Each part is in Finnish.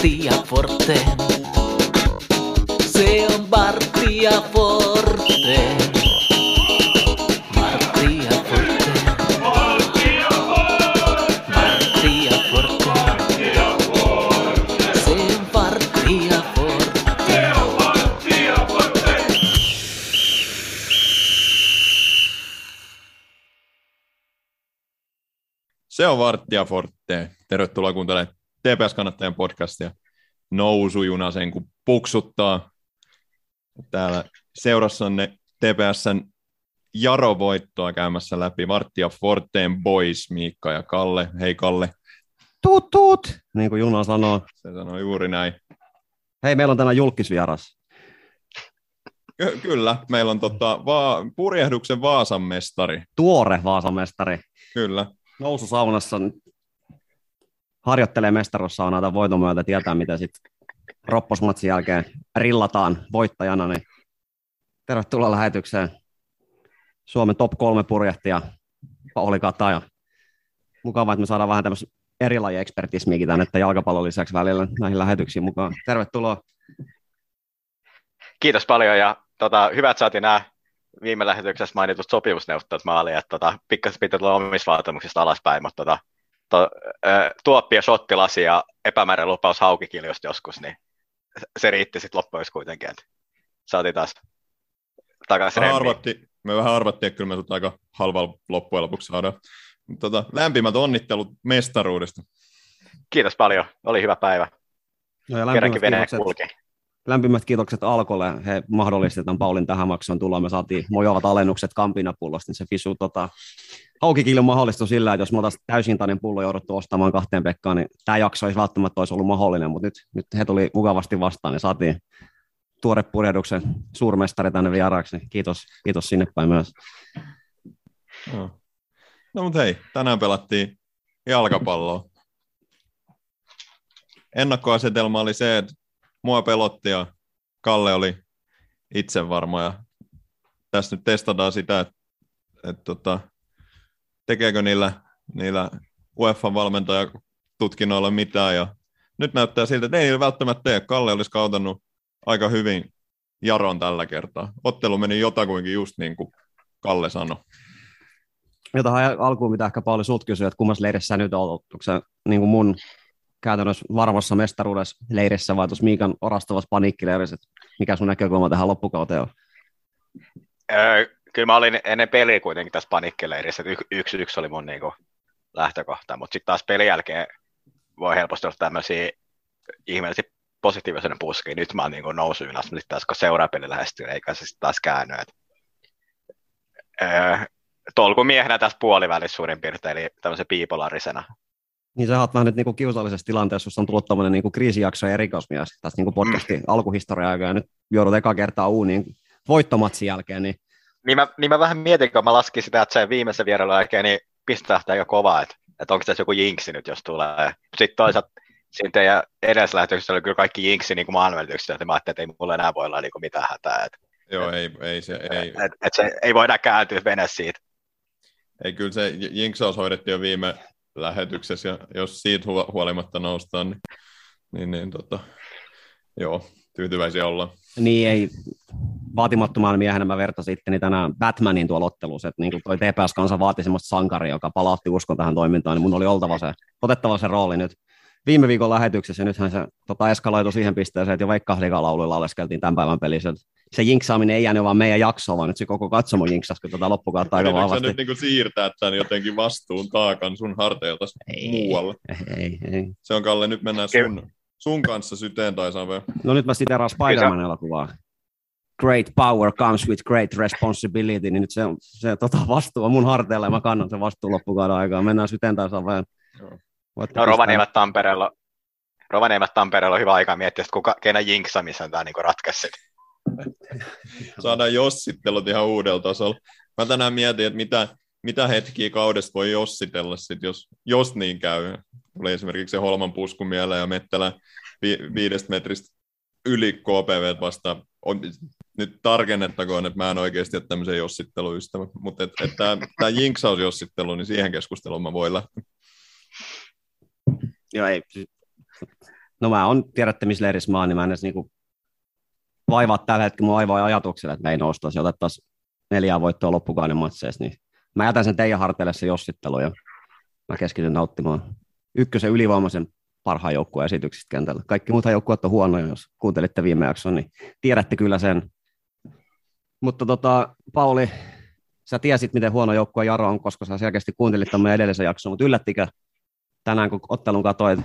Bartia Forte. Se on Bartia Forte. Bartia Forte. Bartia Forte. Se on Bartia Forte. Se on Varttia Forte. Tervetuloa kuuntelemaan TPS-kannattajan podcastia. Nousujuna sen kun puksuttaa. Täällä seurassanne TPSn Jaro voittoa käymässä läpi. Varttia Forteen boys, Miikka ja Kalle. Hei Kalle. Tuut, tuut, niin kuin Juna sanoo. Se sanoi juuri näin. Hei, meillä on tänään julkisvieras. Ky- kyllä, meillä on tota, va- purjehduksen Vaasan mestari. Tuore Vaasamestari. Kyllä. Noususaunassa harjoittelee mestaruussaunaa tämän voiton myötä, tietää miten sitten ropposmatsin jälkeen rillataan voittajana. Niin tervetuloa lähetykseen. Suomen top kolme purjehtia Pauli Kataja. Mukavaa, että me saadaan vähän tämmöistä eri ekspertismiäkin tänne, että jalkapallon lisäksi välillä näihin lähetyksiin mukaan. Tervetuloa. Kiitos paljon ja tota, hyvä, että saatiin nämä viime lähetyksessä mainitut sopimusneuvottelut maaliin, että tota, pikkasen pitää tulla omista vaatimuksista alaspäin, mutta tota, to, ö, tuoppi ja shottilasi ja epämäärä lupaus haukikiljosta joskus, niin se riitti sitten loppujen kuitenkin, että saatiin taas takaisin arvatti, me vähän arvattiin, että kyllä me sut aika halvalla loppujen lopuksi saadaan. Tota, lämpimät onnittelut mestaruudesta. Kiitos paljon, oli hyvä päivä. No ja Kerrankin lämpimät vene kiitokset, kulki. Lämpimät kiitokset Alkolle. He mahdollistivat tämän Paulin tähän maksuun tuloon. Me saatiin mojoavat alennukset kampinapullosta, niin se fisu tota, haukikiljo mahdollistui sillä, että jos me oltaisiin täysintainen pullo jouduttu ostamaan kahteen Pekkaan, niin tämä jakso ei välttämättä olisi ollut mahdollinen, mutta nyt, nyt he tuli mukavasti vastaan, niin saatiin tuore purjehduksen suurmestari tänne vieraaksi. niin Kiitos, kiitos sinne päin myös. No, no mutta hei, tänään pelattiin jalkapalloa. Ennakkoasetelma oli se, että mua pelotti ja Kalle oli itse varma. Ja tässä nyt testataan sitä, että, että tota, tekeekö niillä, niillä UEFA-valmentajatutkinnoilla mitään. Ja nyt näyttää siltä, että ei niillä välttämättä tee. Kalle olisi kautannut aika hyvin Jaron tällä kertaa. Ottelu meni jotakuinkin just niin kuin Kalle sanoi. Ja tähän alkuun, mitä ehkä Pauli sut kysyi, että kummassa leirissä sä nyt olet, onko se niin kuin mun käytännössä varmassa mestaruudessa leirissä vai tuossa Miikan orastavassa paniikkileirissä, mikä sun näkökulma tähän loppukauteen on? Öö, kyllä mä olin ennen peliä kuitenkin tässä panikkileirissä, että yksi yksi oli mun niinku lähtökohta, mutta sitten taas pelin jälkeen voi helposti olla tämmöisiä ihmeellisiä positiivisen puskia. Nyt mä oon niinku noussut ylös, mutta sitten taas kun seuraa peli lähestyy, eikä se sitten taas käänny. Et, öö, tolkumiehenä tässä puolivälissä suurin piirtein, eli tämmöisen biipolarisena. Niin sä oot vähän nyt niinku kiusallisessa tilanteessa, jossa on tullut tämmöinen niinku kriisijakso ja erikoismies tässä niinku podcastin mm. alkuhistoriaa ja nyt joudut eka kertaa uuniin voittomatsin jälkeen, niin Niin mä, niin mä vähän mietin, kun mä laskin sitä, että se viimeisen vierailun jälkeen, niin pistää aika kovaa, että, että onko tässä joku jinksi nyt, jos tulee. Sitten toisaalta siinä teidän edellislähetyksessä oli kyllä kaikki jinksi niin kuin maanvälityksessä, että mä ajattelin, että ei mulla enää voi olla niin kuin mitään hätää. Että, Joo, ei, ei se, ei, et, et se ei voida kääntyä vene siitä. ei kyllä se jinksaus hoidettiin jo viime lähetyksessä, ja jos siitä hu- huolimatta noustaan, niin, niin, niin tota, joo, tyytyväisiä ollaan. niin ei vaatimattoman miehenä mä vertasin itteni tänään Batmanin tuolla ottelussa, että niin kuin toi TPS-kansa vaati semmoista sankaria, joka palautti uskon tähän toimintaan, niin mun oli oltava se, otettava se rooli nyt viime viikon lähetyksessä, ja nythän se tota, eskaloitu siihen pisteeseen, että jo Veikkausliigalauluilla oleskeltiin tämän päivän pelissä. Se jinksaaminen ei jäänyt vaan meidän jaksoon, vaan nyt se koko katsomo jinksasi kyllä tätä loppukautta aika vahvasti. nyt niin siirtää tämän jotenkin vastuun taakan sun harteilta Ei. muualle? Ei, ei. Se on Kalle, nyt mennään sun, sun kanssa syteen tai saveen. No nyt mä siteraan Spider-Man elokuvaa. Great power comes with great responsibility, niin nyt se, se tota, vastuu on mun harteilla ja mä kannan sen vastuun loppukauden aikaa. Mennään syteen tai saveen. No Rovaniemet Tampereella, Rovaniemet Tampereella on hyvä aika miettiä, että kuka, kenen jinksamisen tämä niinku ratkaisi. Saadaan jossittelut ihan uudella tasolla. Mä tänään mietin, että mitä, mitä hetkiä kaudesta voi jossitella, sit, jos, jos niin käy. Tuli esimerkiksi se Holman pusku mieleen ja Mettelä vi, viidestä metristä yli KPV vastaan. On, nyt tarkennettakoon, että mä en oikeasti ole tämmöisen jossitteluystävä, mutta et, et tämä jinksausjossittelu, niin siihen keskusteluun mä voin lähteä. Joo, ei. No mä on, tiedätte missä leirissä mä oon, niin mä en edes niinku vaivaa tällä hetkellä mun aivoa ajatuksella, että me ei noustaisi ja otettaisiin neljää voittoa loppukauden matseissa, niin mä jätän sen teidän harteille se jossittelu ja mä keskityn nauttimaan ykkösen ylivoimaisen parhaan joukkueen esityksistä kentällä. Kaikki muuthan joukkueet on huonoja, jos kuuntelitte viime jakson, niin tiedätte kyllä sen. Mutta tota, Pauli, sä tiesit, miten huono joukkue Jaro on, koska sä selkeästi kuuntelit tämän edellisen jakson, mutta yllättikö tänään, kun ottelun katsoit,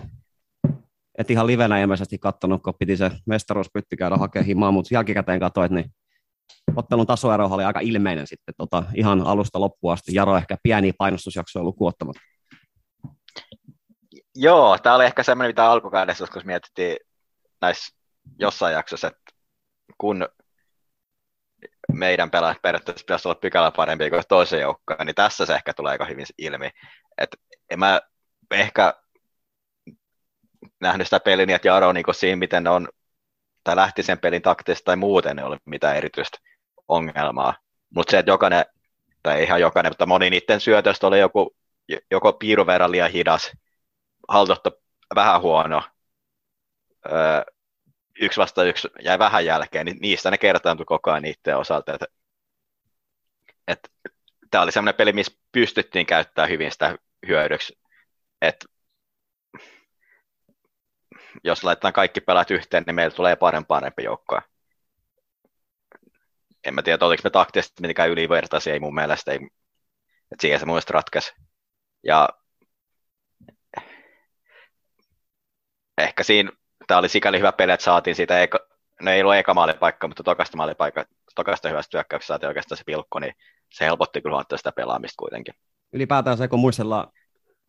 et ihan livenä ilmeisesti katsonut, kun piti se mestaruuspytti käydä hakemaan himaa, mutta jälkikäteen katsoit, niin ottelun tasoero oli aika ilmeinen sitten tota, ihan alusta loppuun asti. Jaro ehkä pieni painostusjaksoja lukuottamatta. Joo, tämä oli ehkä semmoinen, mitä alkukaudessa joskus mietittiin näissä jossain jaksossa, että kun meidän pelaajat periaatteessa pitäisi olla pykälä parempi kuin toisen joukkoon, niin tässä se ehkä tulee aika hyvin ilmi. Et en mä ehkä nähnyt sitä peliä niin, että Jaro niin siinä, miten ne on, tai lähti sen pelin taktisesti tai muuten, ei ole mitään erityistä ongelmaa. Mutta se, että jokainen, tai ihan jokainen, mutta moni niiden syötöstä oli joku, joko piirun verran liian hidas, haltotto vähän huono, öö, yksi vasta yksi jäi vähän jälkeen, niin niistä ne kertaantui koko ajan niiden osalta. Että, että tämä oli sellainen peli, missä pystyttiin käyttämään hyvin sitä hyödyksi. Että jos laitetaan kaikki pelat yhteen, niin meillä tulee parempi parempi joukkoa. En mä tiedä, oliko me taktisesti mitenkään ylivertaisia, ei mun mielestä. Ei, että siihen se mielestä ratkaisi. Ja ehkä siinä tämä oli sikäli hyvä peli, että saatiin siitä, eka, no ei ollut eka maalipaikka, mutta tokasta maalipaikka, tokasta hyvästä hyökkäyksestä saatiin oikeastaan se pilkko, niin se helpotti kyllä sitä pelaamista kuitenkin. Ylipäätään se, kun muistellaan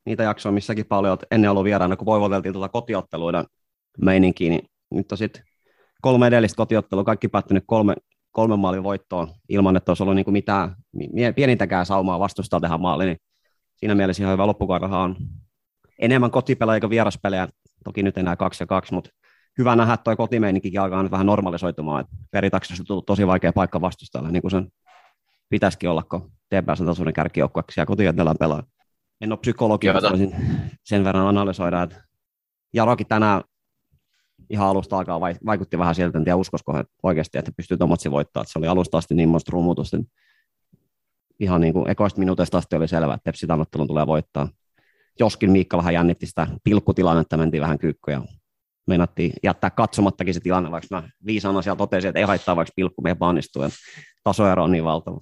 niitä jaksoja, missäkin paljon ennen ollut vieraana, kun voivoteltiin tuota kotiotteluiden meininkiä, niin nyt on sitten kolme edellistä kotiottelua, kaikki päättynyt kolme, kolme maalin voittoon ilman, että olisi ollut niin mitään pienintäkään saumaa vastustaa tähän maaliin, niin siinä mielessä ihan hyvä loppukaudahan on enemmän kotipelejä kuin vieraspelejä, toki nyt enää kaksi ja kaksi, mutta hyvä nähdä, että tuo kotimeininkikin alkaa nyt vähän normalisoitumaan, että peritaksesta on tosi vaikea paikka vastustajalle, niin kuin sen pitäisikin olla, kun TPS on tasoinen kärkijoukkueeksi ja kotikentällä pelaa. En ole psykologia, mutta voisin sen verran analysoida, että Jarokin tänään ihan alusta alkaa vaikutti vähän sieltä, en tiedä uskosko he oikeasti, että pystyy Tomatsi voittaa, että se oli alusta asti niin monta rumutusta. Ihan niin kuin ekoista minuutista asti oli selvää, että Tepsi tulee voittaa joskin Miikka vähän jännitti sitä pilkkutilannetta, mentiin vähän kyykkyä meinattiin jättää katsomattakin se tilanne, vaikka mä viisana siellä totesin, että ei haittaa, vaikka pilkku meidän epäonnistuu, ja tasoero on niin valtava.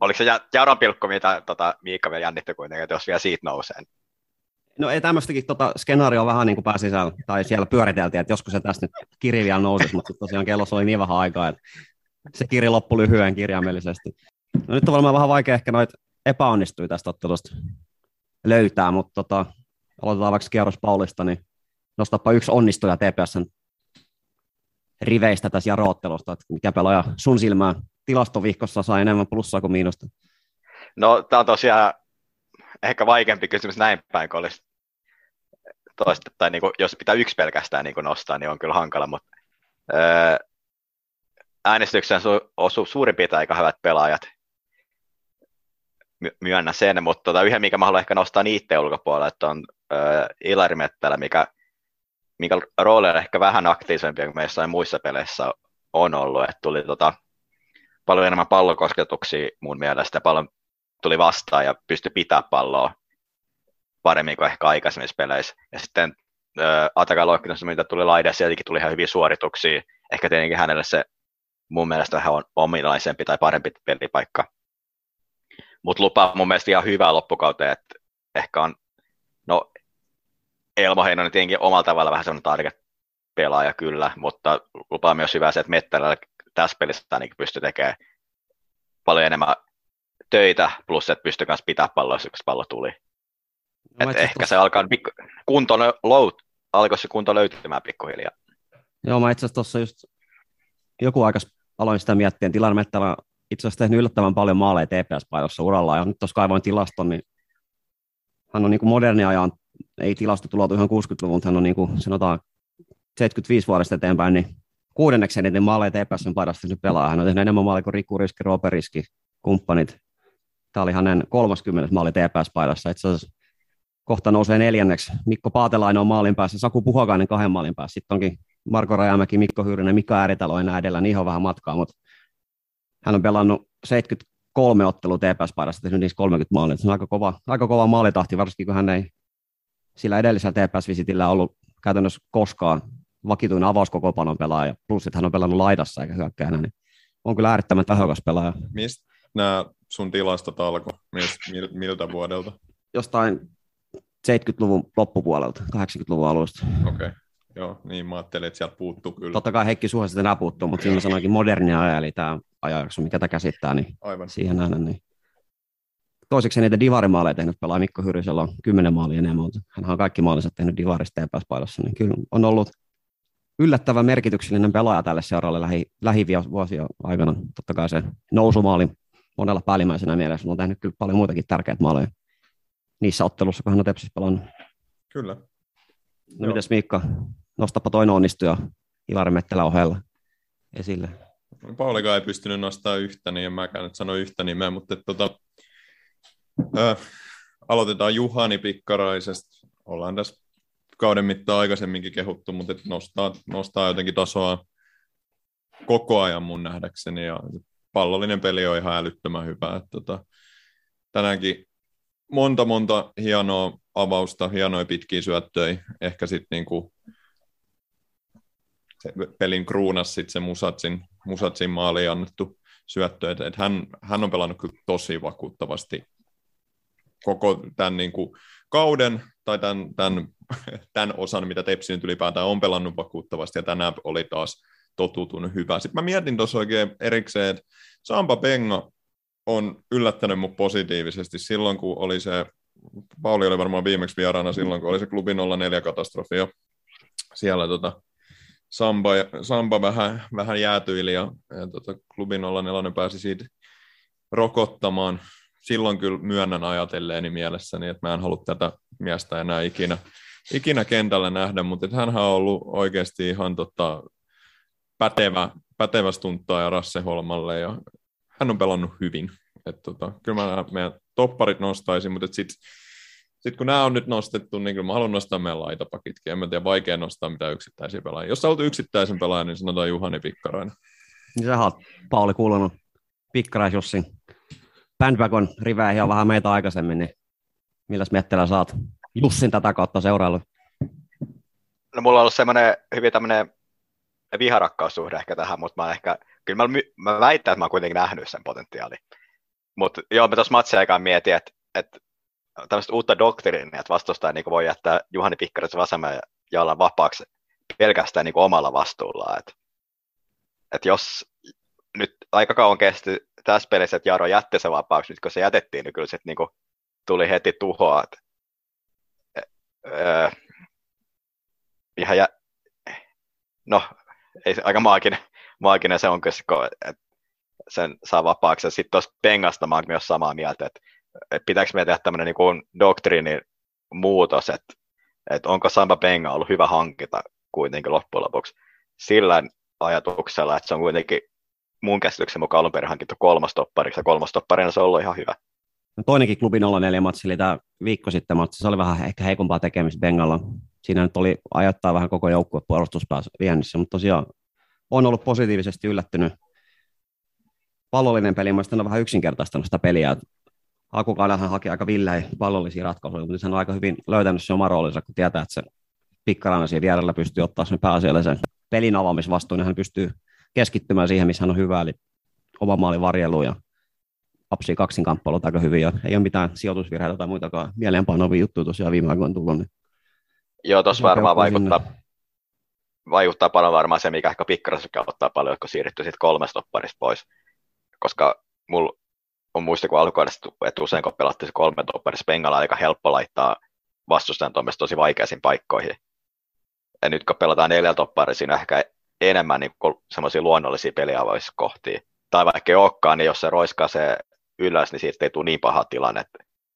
Oliko se Jaron pilkku, mitä tota, Miikka vielä jännitti kuitenkin, että jos vielä siitä nousee? No ei tämmöistäkin tota, skenaario vähän niin kuin pääsi siellä, tai siellä pyöriteltiin, että joskus se tässä nyt kiri vielä nousisi, mutta tosiaan kellossa oli niin vähän aikaa, että se kiri loppui lyhyen kirjaimellisesti. No nyt on varmaan vähän vaikea ehkä noita epäonnistui tästä ottelusta löytää, mutta tota, aloitetaan vaikka kierros Paulista, niin nostapa yksi onnistuja TPSn riveistä tässä jaroottelusta, että mikä pelaaja sun silmään tilastovihkossa saa enemmän plussaa kuin miinusta? No tämä on tosiaan ehkä vaikeampi kysymys näin päin, kun olisi toista, tai niin kuin, jos pitää yksi pelkästään niin kuin nostaa, niin on kyllä hankala, mutta öö, äänestykseen su- osuu suurin piirtein aika hyvät pelaajat, myönnä sen, mutta tota, yhden, mikä mä haluan ehkä nostaa niiden ulkopuolella, että on äh, Ilari Mettälä, mikä, mikä rooli on ehkä vähän aktiivisempi kuin meissä muissa peleissä on ollut, että tuli tota, paljon enemmän pallokosketuksia mun mielestä, paljon tuli vastaan ja pystyi pitää palloa paremmin kuin ehkä aikaisemmissa peleissä. Ja sitten Ataka Loikkinus, mitä tuli laida, sieltäkin tuli ihan hyviä suorituksia. Ehkä tietenkin hänelle se mun mielestä vähän on ominaisempi tai parempi pelipaikka mutta lupaa mun mielestä ihan hyvää loppukauteen, että ehkä on, no Elmo Heinonen tietenkin omalla tavalla vähän sellainen target-pelaaja kyllä, mutta lupaa myös hyvää se, että Mettälällä tässä pelissä ainakin pystyy tekemään paljon enemmän töitä, plus että pystyy myös pitää palloa, kun pallo tuli. No, Et ehkä tos... se alkaa pikku, kunto, lout, alkoi se kunto löytymään pikkuhiljaa. Joo, mä itse asiassa tuossa just joku aika aloin sitä miettiä, tilanne Mettälä itse asiassa tehnyt yllättävän paljon maaleja TPS-paidassa uralla, ja nyt tuossa kaivoin tilaston, niin hän on niin kuin moderni ajan, ei tilasto tullut ihan 60-luvun, mutta hän on niin kuin, sanotaan 75 vuodesta eteenpäin, niin kuudenneksi eniten maaleja TPSn paidassa nyt pelaa. Hän on tehnyt enemmän maaleja kuin Riku Riski, Roope Riski, kumppanit. Tämä oli hänen 30 maali TPS-paidassa. Itse asiassa kohta nousee neljänneksi. Mikko Paatelainen on maalin päässä, Saku Puhakainen kahden maalin päässä. Sitten onkin Marko Rajamäki, Mikko Hyrynen, Mika Ääritalo enää edellä, niin on vähän matkaa, mutta hän on pelannut 73 ottelua TPS-paidassa, tehnyt niissä 30 maalia. Se on aika kova, aika kova maalitahti, varsinkin kun hän ei sillä edellisellä TPS-visitillä ollut käytännössä koskaan vakituinen avauskokopanon pelaaja, plus että hän on pelannut laidassa eikä hyökkäänä, niin on kyllä äärettömän tehokas pelaaja. Mistä nämä sun tilastot alkoi? Mil, miltä vuodelta? Jostain 70-luvun loppupuolelta, 80-luvun alusta. Okei. Okay. Joo, niin mä ajattelin, että sieltä puuttuu kyllä. Totta kai Heikki Suha sitten enää puuttuu, mutta siinä sanoinkin modernia aja, eli tämä ajanjakso, mikä tätä käsittää, niin Aivan. siihen nähdään. Niin. Toiseksi niitä divarimaaleja tehnyt pelaa Mikko Hyrysellä on 10 maalia enemmän, mutta hän on kaikki maalinsa tehnyt divarista TPS-paidassa, niin kyllä on ollut yllättävän merkityksellinen pelaaja tälle seuraavalle lähi, lähivuosien aikana. Totta kai se nousumaali monella päällimmäisenä mielessä on tehnyt kyllä paljon muitakin tärkeitä maaleja niissä ottelussa, kun hän on Tepsissä pelannut. Kyllä. No Joo. mitäs Miikka, nostapa toinen onnistuja Ilari Mettelä ohella esille. Paulikaan ei pystynyt nostamaan yhtä, niin en mäkään nyt sano yhtä nimeä, mutta tota, ö, aloitetaan Juhani Pikkaraisesta. Ollaan tässä kauden mittaan aikaisemminkin kehuttu, mutta et nostaa, nostaa jotenkin tasoa koko ajan mun nähdäkseni. Ja pallollinen peli on ihan älyttömän hyvä. Et, tota, tänäänkin monta monta hienoa avausta, hienoja pitkiä syöttöjä. Ehkä sitten niinku pelin kruunas sitten se Musatsin, Musatsin maaliin annettu syöttö. Et, et hän, hän on pelannut kyllä tosi vakuuttavasti koko tämän niin kuin kauden tai tämän, tämän, tämän osan, mitä Tepsi nyt ylipäätään on pelannut vakuuttavasti, ja tänään oli taas totutunut hyvä. Sitten mä mietin tuossa oikein erikseen, että Sampa Penga on yllättänyt mut positiivisesti silloin, kun oli se, Pauli oli varmaan viimeksi vieraana silloin, kun oli se klubi 04 katastrofi ja siellä tota, Samba, Samba vähän, vähän jäätyili ja, ja tota, klubi 04 pääsi siitä rokottamaan. Silloin kyllä myönnän ajatelleeni mielessäni, että mä en halua tätä miestä enää ikinä, ikinä kentällä nähdä, mutta hänhän on ollut oikeasti ihan tota, pätevä, pätevä stunttaa ja Rasse Holmalle ja hän on pelannut hyvin. Et tota, kyllä mä meidän topparit nostaisin, mutta sitten sit kun nämä on nyt nostettu, niin kyllä mä haluan nostaa meidän laitapakitkin. En mä tiedä, vaikea nostaa mitään yksittäisiä pelaajia. Jos sä olet yksittäisen pelaajan, niin sanotaan Juhani Pikkarainen. Niin sä oot, Pauli, kuulunut Pikkarais Jussin bandwagon riveihin jo vähän meitä aikaisemmin, niin milläs Mettelä saat Jussin tätä kautta seurailu? No mulla on ollut semmoinen hyvin tämmöinen viharakkaussuhde ehkä tähän, mutta mä ehkä, kyllä mä, mä väitän, että mä oon kuitenkin nähnyt sen potentiaalin. Mutta joo, mä tuossa matsia aikaan mietin, että, että tämmöistä uutta doktriinia, että vastustaja niin voi jättää Juhani Pikkarisen vasemman jalan vapaaksi pelkästään niin omalla vastuullaan. Että, että jos nyt aika kauan kesti tässä pelissä, että Jaro jätti sen vapaaksi, nyt kun se jätettiin, niin kyllä se niin kuin tuli heti tuhoa. Että, öö, ihan jä... no, ei se, aika maaginen, maaginen se on, kun että sen saa vapaaksi. Ja sitten tuosta Pengasta mä myös samaa mieltä, että, että pitääkö me tehdä tämmöinen niin doktriinin muutos, että, että onko Samba Penga ollut hyvä hankita kuitenkin loppujen lopuksi sillä ajatuksella, että se on kuitenkin mun käsityksen mukaan alun perin hankittu kolmastoppariksi, ja kolmastopparina se on ollut ihan hyvä. No toinenkin klubi 04 matsi, eli tämä viikko sitten matsi, se oli vähän ehkä heikompaa tekemistä Bengalla. Siinä nyt oli ajattaa vähän koko joukkue puolustuspäässä viennissä, mutta tosiaan on ollut positiivisesti yllättynyt. Pallollinen peli, mä on vähän yksinkertaistanut sitä peliä. Alkukaudellahan haki aika villejä pallollisia ratkaisuja, mutta hän on aika hyvin löytänyt se oma roolinsa, kun tietää, että se pikkarainen siinä vierellä pystyy ottaa sen pääasiallisen pelin avaamisvastuun, niin hän pystyy keskittymään siihen, missä hän on hyvä, eli oman maalin varjeluun ja apsi kaksinkamppailut aika hyvin, ja ei ole mitään sijoitusvirheitä tai muitakaan mieleenpainovia juttuja tosiaan viime aikoina tullut. Niin Joo, tuossa varmaan vaikuttaa, vaikuttaa paljon varmaan se, mikä ehkä pikkarassakin ottaa paljon, kun siirrytty sitten kolmesta topparista pois, koska mulla on muista, kun alkukaudesta, että usein kun pelattiin se kolme topparissa, Bengala on aika helppo laittaa vastustajan tosi vaikeisiin paikkoihin. Ja nyt kun pelataan neljällä topparissa, siinä ehkä enemmän niin semmoisia luonnollisia peliavauskohtia. Tai vaikka ei olekaan, niin jos se roiskaa se ylös, niin siitä ei tule niin paha tilanne,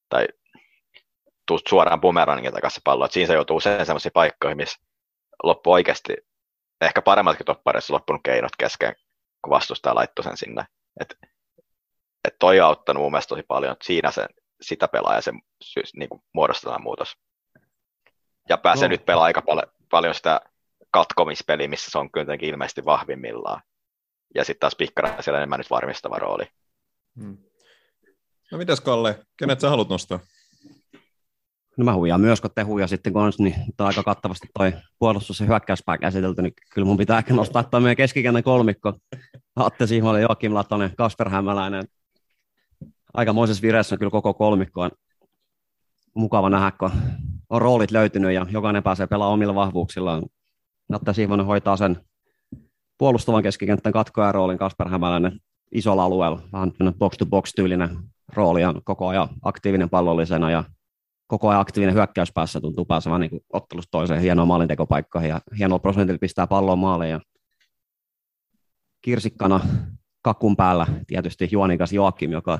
tai tuu suoraan bumerangin takaisin pallo. Et siinä se joutuu usein semmoisiin paikkoihin, missä loppu oikeasti ehkä paremmatkin toppareissa loppunut keinot kesken, kun vastustaja laittoi sen sinne. Et, et toi on auttanut mun mielestä tosi paljon. Siinä sen, sitä pelaa ja se niin kuin muodostetaan muutos. Ja pääsee No. nyt pelaamaan aika paljon, paljon sitä katkomispeliä, missä se on kuitenkin ilmeisesti vahvimmillaan. Ja sitten taas pikkara siellä enemmän nyt varmistava rooli. Hmm. No mitäs Kalle, kenet sä haluat nostaa? No mä huijaan myös, kun te huijasitte kanssa, niin tämä aika kattavasti toi puolustus- ja hyökkäyspää käsitelty, niin kyllä mun pitää ehkä nostaa toi meidän keskikentän kolmikko. Atte Sihvonen, Joakim Latonen, Kasper Hämäläinen. Aikamoisessa vireessä on kyllä koko kolmikko on mukava nähdä, kun on roolit löytynyt ja jokainen pääsee pelaamaan omilla vahvuuksillaan. Atte Sihvonen hoitaa sen puolustavan keskikentän katkoajan roolin, Kasper Hämäläinen isolla alueella, vähän box-to-box-tyylinen rooli ja koko ajan aktiivinen pallollisena ja koko ajan aktiivinen hyökkäyspäässä tuntuu pääsevän niin ottelusta toiseen hienoa maalintekopaikkoihin ja hienoa prosentilla pistää palloa maaliin ja kirsikkana kakun päällä tietysti juonikas Joakim, joka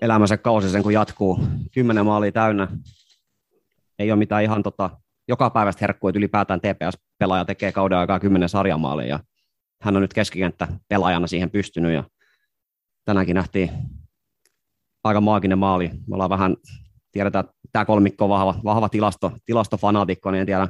elämänsä kausi sen kun jatkuu kymmenen maalia täynnä. Ei ole mitään ihan tota, joka päivästä herkkua, että ylipäätään TPS-pelaaja tekee kauden aikaa kymmenen sarjamaalia ja hän on nyt keskikenttä pelaajana siihen pystynyt ja tänäänkin nähtiin aika maaginen maali. Me ollaan vähän tiedetään, että tämä kolmikko on vahva, vahva tilasto, tilastofanaatikko, niin en tiedä,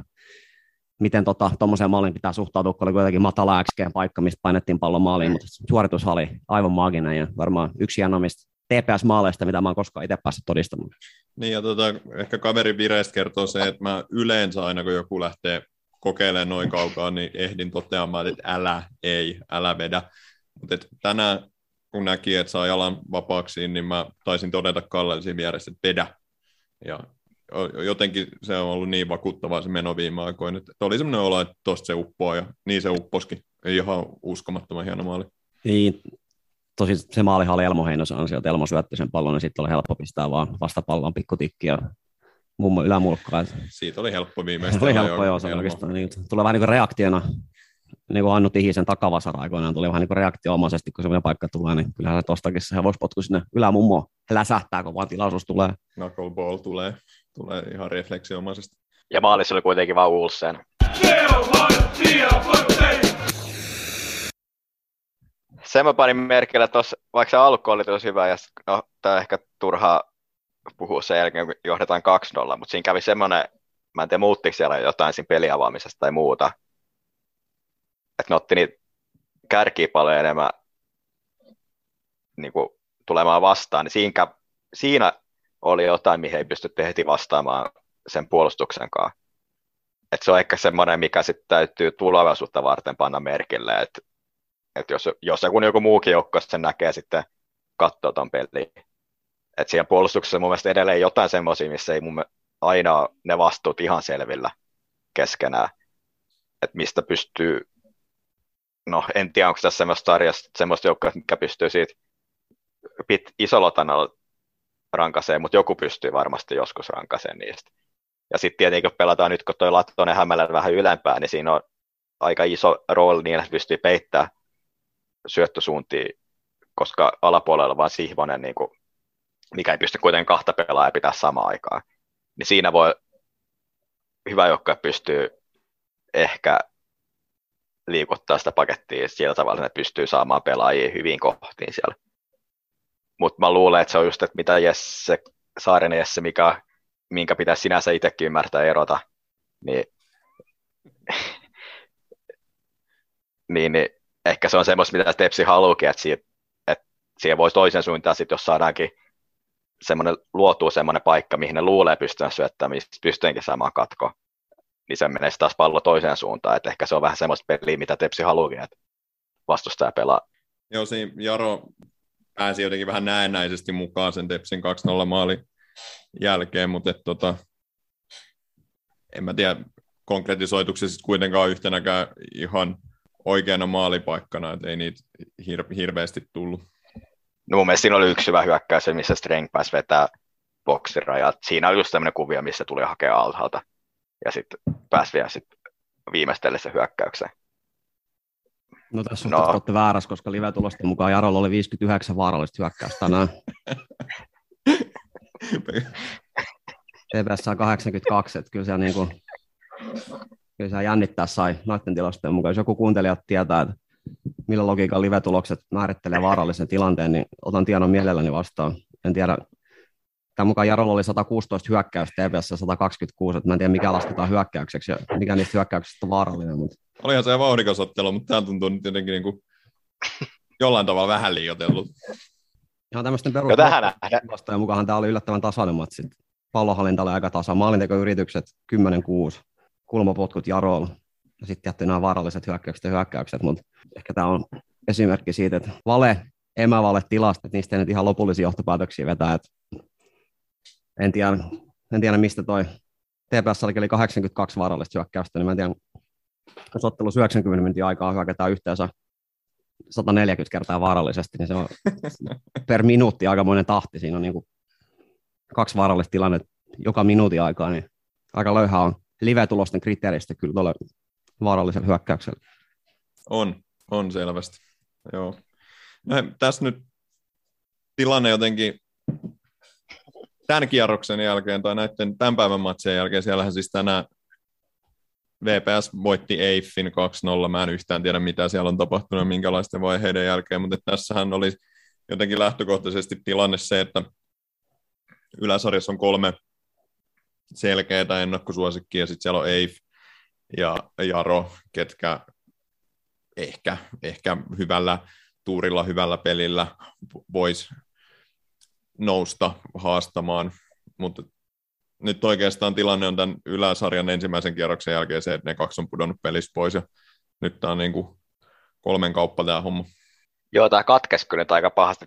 miten tuommoiseen tota, maaliin pitää suhtautua, kun oli kuitenkin matala XG paikka, mistä painettiin pallon maaliin, mutta suoritus oli aivan maaginen ja varmaan yksi hienommista TPS-maaleista, mitä mä oon koskaan itse päässyt todistamaan. Niin ja tota, ehkä kaverin vireistä kertoo se, että mä yleensä aina kun joku lähtee kokeilemaan noin kaukaa, niin ehdin toteamaan, että älä, ei, älä vedä. Mutta tänään kun näki, että saa jalan vapaaksi, niin mä taisin todeta Kalle siinä vieressä, että vedä. Ja jotenkin se on ollut niin vakuuttavaa se meno viime aikoina, että oli semmoinen olo, että tosta se uppoaa, ja niin se upposkin. Ihan uskomattoman hieno maali. Niin, tosi se maalihan oli Elmo Heinosen ansio, että Elmo syötti sen pallon, niin sitten oli helppo pistää vaan vastapallon pikkutikki ja mummo ylämulkkaa. Siitä oli helppo viimeistä. oli helppo, joo, se oikeastaan. Niin, tulee vähän niin kuin reaktiona, niin kuin Annu Tihisen takavasara aikoinaan tuli vähän niin kuin reaktioomaisesti, kun semmoinen paikka tulee, niin kyllähän se tostakin se hevospotku sinne ylämummoon läsähtää, kun vaan tilaisuus tulee. Knuckleball tulee, tulee ihan refleksiomaisesti. Ja maalissa oli kuitenkin vaan Ulsen. Sen mä panin merkillä tuossa, vaikka se alku oli tosi hyvä, ja no, tämä ehkä turhaa puhua sen jälkeen, kun johdetaan 2-0, mutta siinä kävi semmoinen, mä en tiedä muuttiko siellä jotain siinä peliavaamisesta tai muuta, että ne otti niitä kärkiä paljon enemmän niin kuin, tulemaan vastaan, niin siinä, siinä oli jotain, mihin ei pystytty heti vastaamaan sen puolustuksen kanssa. Et se on ehkä semmoinen, mikä sitten täytyy tulevaisuutta varten panna merkille, että et jos, jos joku, joku muukin joukko sen näkee sitten katsoo ton peliin. Et siellä puolustuksessa mun mielestä edelleen jotain semmoisia, missä ei mun aina ne vastuut ihan selvillä keskenään. Että mistä pystyy, no en tiedä onko tässä semmoista sarjasta semmoista joukkoa, mikä pystyy siitä pit, isolla tanalla rankaseen, mutta joku pystyy varmasti joskus rankaseen niistä. Ja sitten tietenkin, kun pelataan nyt, kun toi Lattonen Hämälän vähän ylempää, niin siinä on aika iso rooli niin, että pystyy peittämään syöttösuuntia, koska alapuolella vaan Sihvonen, niin kuin, mikä ei pysty kuitenkin kahta pelaajaa pitää samaan aikaan. Niin siinä voi hyvä joukkue pystyy ehkä liikuttaa sitä pakettia sillä tavalla, että pystyy saamaan pelaajia hyvin kohtiin siellä. Mutta mä luulen, että se on just, että mitä Jesse, Saarinen Jesse, mikä, minkä pitäisi sinänsä itsekin ymmärtää erota, niin, niin, niin ehkä se on semmoista, mitä Tepsi haluukin, että, siitä, että siihen voisi toisen suuntaan, sit jos saadaankin semmoinen, luotuu semmoinen paikka, mihin ne luulee pystyä syöttämään, mistä pystyikin saamaan katko, niin se menee taas pallo toiseen suuntaan, että ehkä se on vähän semmoista peliä, mitä Tepsi haluukin, että vastustaja pelaa. Joo, siinä Jaro pääsi jotenkin vähän näennäisesti mukaan sen Tepsin 2-0 maalin jälkeen, mutta et, tota, en mä tiedä, konkretisoituksi sitten kuitenkaan yhtenäkään ihan oikeana maalipaikkana, että ei niitä hir- hirveästi tullut. No mun mielestä siinä oli yksi hyvä hyökkäys, missä Streng pääsi vetää boksirajat. Siinä oli just tämmöinen kuvio, missä tuli hakea alhaalta ja sitten pääsi vielä sit viimeistelle se hyökkäykseen. No tässä no. olette väärässä, koska live-tulosten mukaan Jarolla oli 59 vaarallista hyökkäystä tänään. TPS saa 82, että kyllä siellä, niin kuin, kyllä siellä jännittää sai noiden tilastojen mukaan. Jos joku kuuntelija tietää, että millä logiikalla live-tulokset määrittelee vaarallisen tilanteen, niin otan tiedon mielelläni vastaan. En tiedä, Tämän mukaan Jarolla oli 116 hyökkäystä, TPS 126, että mä en tiedä mikä lasketaan hyökkäykseksi ja mikä niistä hyökkäyksistä on vaarallinen, mutta Olihan se vauhdikas ottelu, mutta tämä tuntuu nyt jotenkin niin kuin jollain tavalla vähän liioitellut. ihan tämmöisten perustilastojen mukaan tämä oli yllättävän tasainen matsi. Pallohallinta oli aika tasa, maalintekoyritykset 10-6, kulmapotkut Jarolla ja sitten jätti nämä vaaralliset hyökkäykset ja hyökkäykset, mutta ehkä tämä on esimerkki siitä, että vale, emävale tilastot, niistä ei nyt ihan lopullisia johtopäätöksiä vetää, että en tiedä, en tiedä mistä toi TPS oli 82 vaarallista hyökkäystä, niin mä en tiedä, jos ottelussa 90 minuutin aikaa hyökätään yhteensä 140 kertaa vaarallisesti, niin se on per minuutti aikamoinen tahti. Siinä on niin kuin kaksi vaarallista tilannetta joka minuutin aikaa, niin aika löyhä on live-tulosten kriteeristä kyllä tuolla vaarallisella hyökkäyksellä. On, on selvästi. Joo. No, he, tässä nyt tilanne jotenkin tämän kierroksen jälkeen tai näiden tämän päivän matsien jälkeen, siellähän siis tänään VPS voitti Eiffin 2-0. Mä en yhtään tiedä, mitä siellä on tapahtunut minkälaisten vaiheiden jälkeen, mutta tässähän oli jotenkin lähtökohtaisesti tilanne se, että yläsarjassa on kolme selkeää ennakkosuosikkia, sitten siellä on Eiff ja Jaro, ketkä ehkä, ehkä hyvällä tuurilla, hyvällä pelillä voisi nousta haastamaan, mutta nyt oikeastaan tilanne on tämän yläsarjan ensimmäisen kierroksen jälkeen se, että ne kaksi on pudonnut pelistä pois ja nyt tämä on niin kuin kolmen kauppa tämä homma. Joo, tämä katkesi kyllä nyt aika pahasti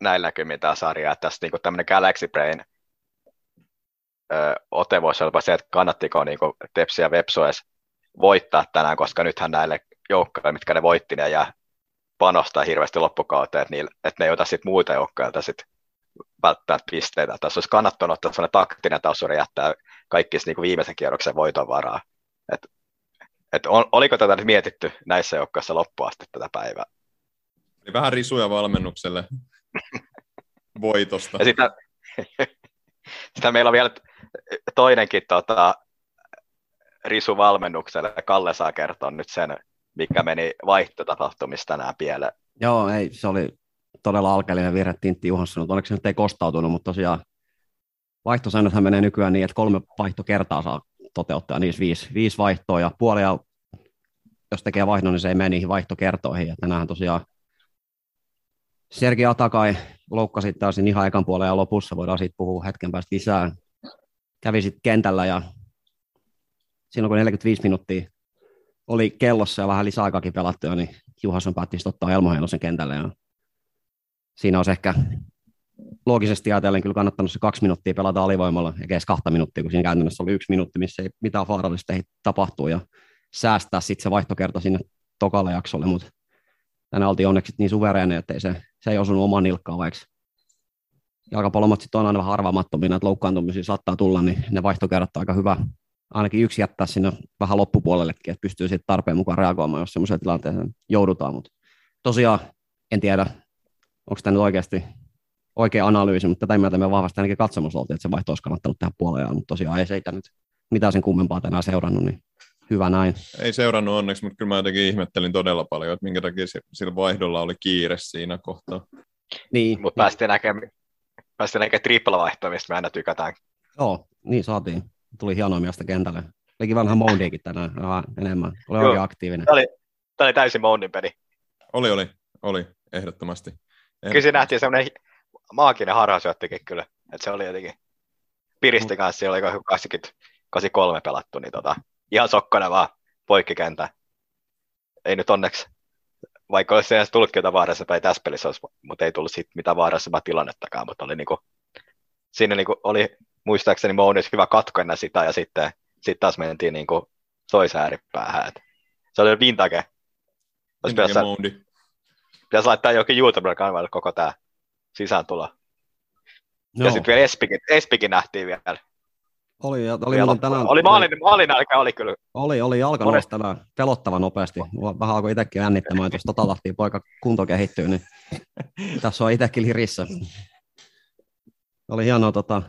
näillä näkymin tämä sarja, että tässä niinku tämmöinen Galaxy Brain ö, ote voisi olla se, että kannattiko niinku Tepsi ja Vepsu edes voittaa tänään, koska nythän näille joukkoille, mitkä ne voitti, ne jää panostaa hirveästi loppukauteen, että, niillä, että ne ei ota sitten muita joukkoilta sit välttämättä pisteitä. Tässä olisi kannattanut ottaa sellainen taktinen tasuri jättää kaikki niin viimeisen kierroksen voiton varaa. Et, et on, oliko tätä nyt mietitty näissä joukkoissa loppuun asti tätä päivää? Eli vähän risuja valmennukselle voitosta. Ja sitä, sitä meillä on vielä toinenkin tota, risu valmennukselle. Kalle saa kertoa nyt sen, mikä meni vaihtotapahtumista tänään pieleen. Joo, ei, se oli todella alkeellinen virhe Tintti Juhansson, onneksi se nyt ei kostautunut, mutta tosiaan vaihtosäännöthän menee nykyään niin, että kolme vaihtokertaa saa toteuttaa, niissä viisi, viisi vaihtoa ja puolia, jos tekee vaihdon, niin se ei mene niihin vaihtokertoihin. Ja tänään tosiaan Sergi Atakai loukkasi täysin ihan ekan puolen ja lopussa, voidaan siitä puhua hetken päästä lisää. Kävi sitten kentällä ja siinä kun 45 minuuttia oli kellossa ja vähän lisäaikaakin pelattu, niin Juhansson päätti ottaa Elmo Heinosen kentälle ja siinä olisi ehkä loogisesti ajatellen kyllä kannattanut se kaksi minuuttia pelata alivoimalla, eikä edes kahta minuuttia, kun siinä käytännössä oli yksi minuutti, missä ei mitään vaarallista ei tapahtuu, ja säästää sitten se vaihtokerta sinne tokalle jaksolle, mutta tänään oltiin onneksi niin suvereinen, että ei se, se ei osunut omaan nilkkaan, vaikka jalkapallomat sitten on aina vähän arvaamattomina, että loukkaantumisia saattaa tulla, niin ne vaihtokerrat on aika hyvä ainakin yksi jättää sinne vähän loppupuolellekin, että pystyy sitten tarpeen mukaan reagoimaan, jos semmoiseen tilanteeseen joudutaan, mutta tosiaan en tiedä, onko tämä nyt oikeasti oikea analyysi, mutta tätä mieltä me vahvasti ainakin katsomus oltiin, että se vaihto olisi kannattanut tehdä puolella, mutta tosiaan ei seitä nyt mitään sen kummempaa tänään seurannut, niin hyvä näin. Ei seurannut onneksi, mutta kyllä mä jotenkin ihmettelin todella paljon, että minkä takia sillä vaihdolla oli kiire siinä kohtaa. Niin, Mutta päästiin näkemään, päästiin näkemään triplavaihtoa, mistä me aina tykätään. joo, niin saatiin. Tuli hienoa miestä kentälle. Teki vanha Moundiakin tänään vähän enemmän. Oli Joo. oikein aktiivinen. Tämä oli, tämä oli täysin Moundin peli. Oli, oli, oli, ehdottomasti. Kyllä siinä nähtiin semmoinen maaginen harhasyöttikin kyllä. Että se oli jotenkin piristi kanssa, siellä oli 80, 83 pelattu, niin tota, ihan sokkona vaan poikkikentä. Ei nyt onneksi, vaikka olisi edes tullutkin jotain vaarallisempaa tässä pelissä, olisi, mutta ei tullut siitä mitään vaarallisempaa tilannettakaan, mutta oli niinku, siinä niinku oli muistaakseni Mounis hyvä katko ennen sitä ja sitten sit taas mentiin niinku toiseen ääripäähän. Et se oli vintage. Olisi pitäisi, pitäisi laittaa jokin YouTube-kanavalle koko tämä sisääntulo. No. Ja sitten vielä Espikin, Espikin nähtiin vielä. Oli, ja oli, Vielä muuten tänään, oli maalin, maalin aika oli kyllä. Oli, oli jalka nousi tänään pelottavan nopeasti. Vähän alkoi itsekin jännittämään, että jos tota tahtia poika kunto kehittyy, niin tässä on itsekin lirissä. Oli hienoa, tota,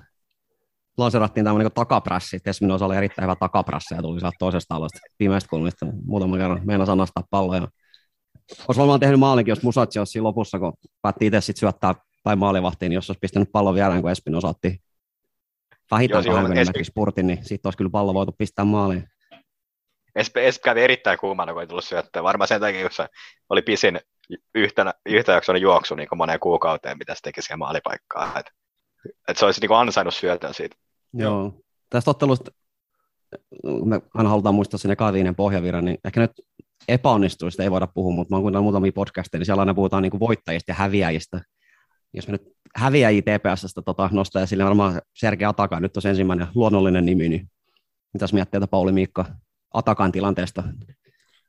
lanserattiin tämmöinen niin takaprässi. Tesmin osa oli erittäin hyvä takaprässi ja tuli sieltä toisesta alueesta viimeistä kulmista. Muutaman kerran meinas anastaa palloa. Ja... Olisi varmaan tehnyt maalinkin, jos Musatsi olisi siinä lopussa, kun päätti itse sit syöttää tai maalivahtiin, niin jos olisi pistänyt pallon vierään, kun Espin osaatti vähintään 20 Espi- metrin spurtin, niin siitä olisi kyllä pallo voitu pistää maaliin. Esp, Esp kävi erittäin kuumana, kun ei tullut syöttöä. Varmaan sen takia, kun se oli pisin yhtenä, yhtäjaksoinen juoksu niin moneen kuukauteen, mitä se teki siihen maalipaikkaan. Et, et se olisi niin ansainnut syötön siitä. Joo. Tästä ottelusta me aina halutaan muistaa sen eka pohjavira, niin ehkä nyt epäonnistuista ei voida puhua, mutta mä oon kuunnellut muutamia podcasteja, niin siellä aina puhutaan niin kuin voittajista ja häviäjistä. Jos me nyt häviäjiä TPSstä tota, nostaa esille, varmaan Sergei Ataka nyt on ensimmäinen luonnollinen nimi, niin mitäs miettii, että Pauli Miikka Atakan tilanteesta?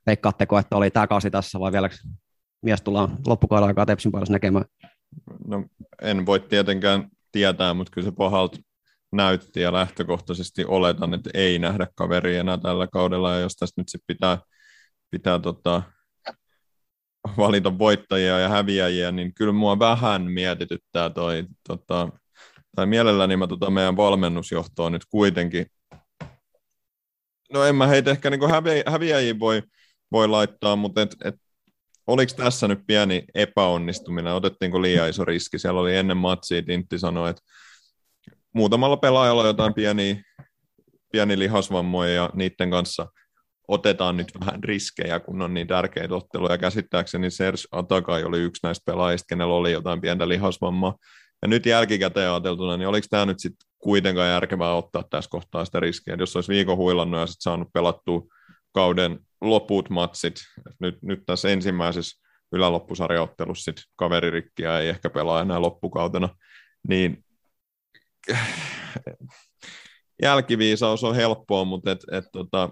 Veikkaatteko, että oli tämä kausi tässä vai vielä mies tullaan loppukauden aikaa Tepsin puolesta näkemään? No, en voi tietenkään tietää, mutta kyllä se pahalta näytti ja lähtökohtaisesti oletan, että ei nähdä kaveria enää tällä kaudella ja jos tästä nyt sit pitää, pitää tota, valita voittajia ja häviäjiä, niin kyllä mua vähän mietityttää toi, tota, tai mielelläni mä tota meidän valmennusjohtoa nyt kuitenkin, no en mä heitä ehkä niin häviä, häviäjiä voi, voi laittaa, mutta et, et, oliko tässä nyt pieni epäonnistuminen, otettiinko liian iso riski, siellä oli ennen matsia, Tintti sanoi, että muutamalla pelaajalla jotain pieniä, pieni lihasvammoja ja niiden kanssa otetaan nyt vähän riskejä, kun on niin tärkeitä otteluja. Käsittääkseni Serge Atakai oli yksi näistä pelaajista, kenellä oli jotain pientä lihasvammaa. Ja nyt jälkikäteen ajateltuna, niin oliko tämä nyt sitten kuitenkaan järkevää ottaa tässä kohtaa sitä riskiä, jos olisi viikon huilannut ja sitten saanut pelattua kauden loput matsit. Nyt, nyt tässä ensimmäisessä yläloppusarjaottelussa sit kaveririkkiä ei ehkä pelaa enää loppukautena, niin jälkiviisaus on helppoa, mutta et, et, tota,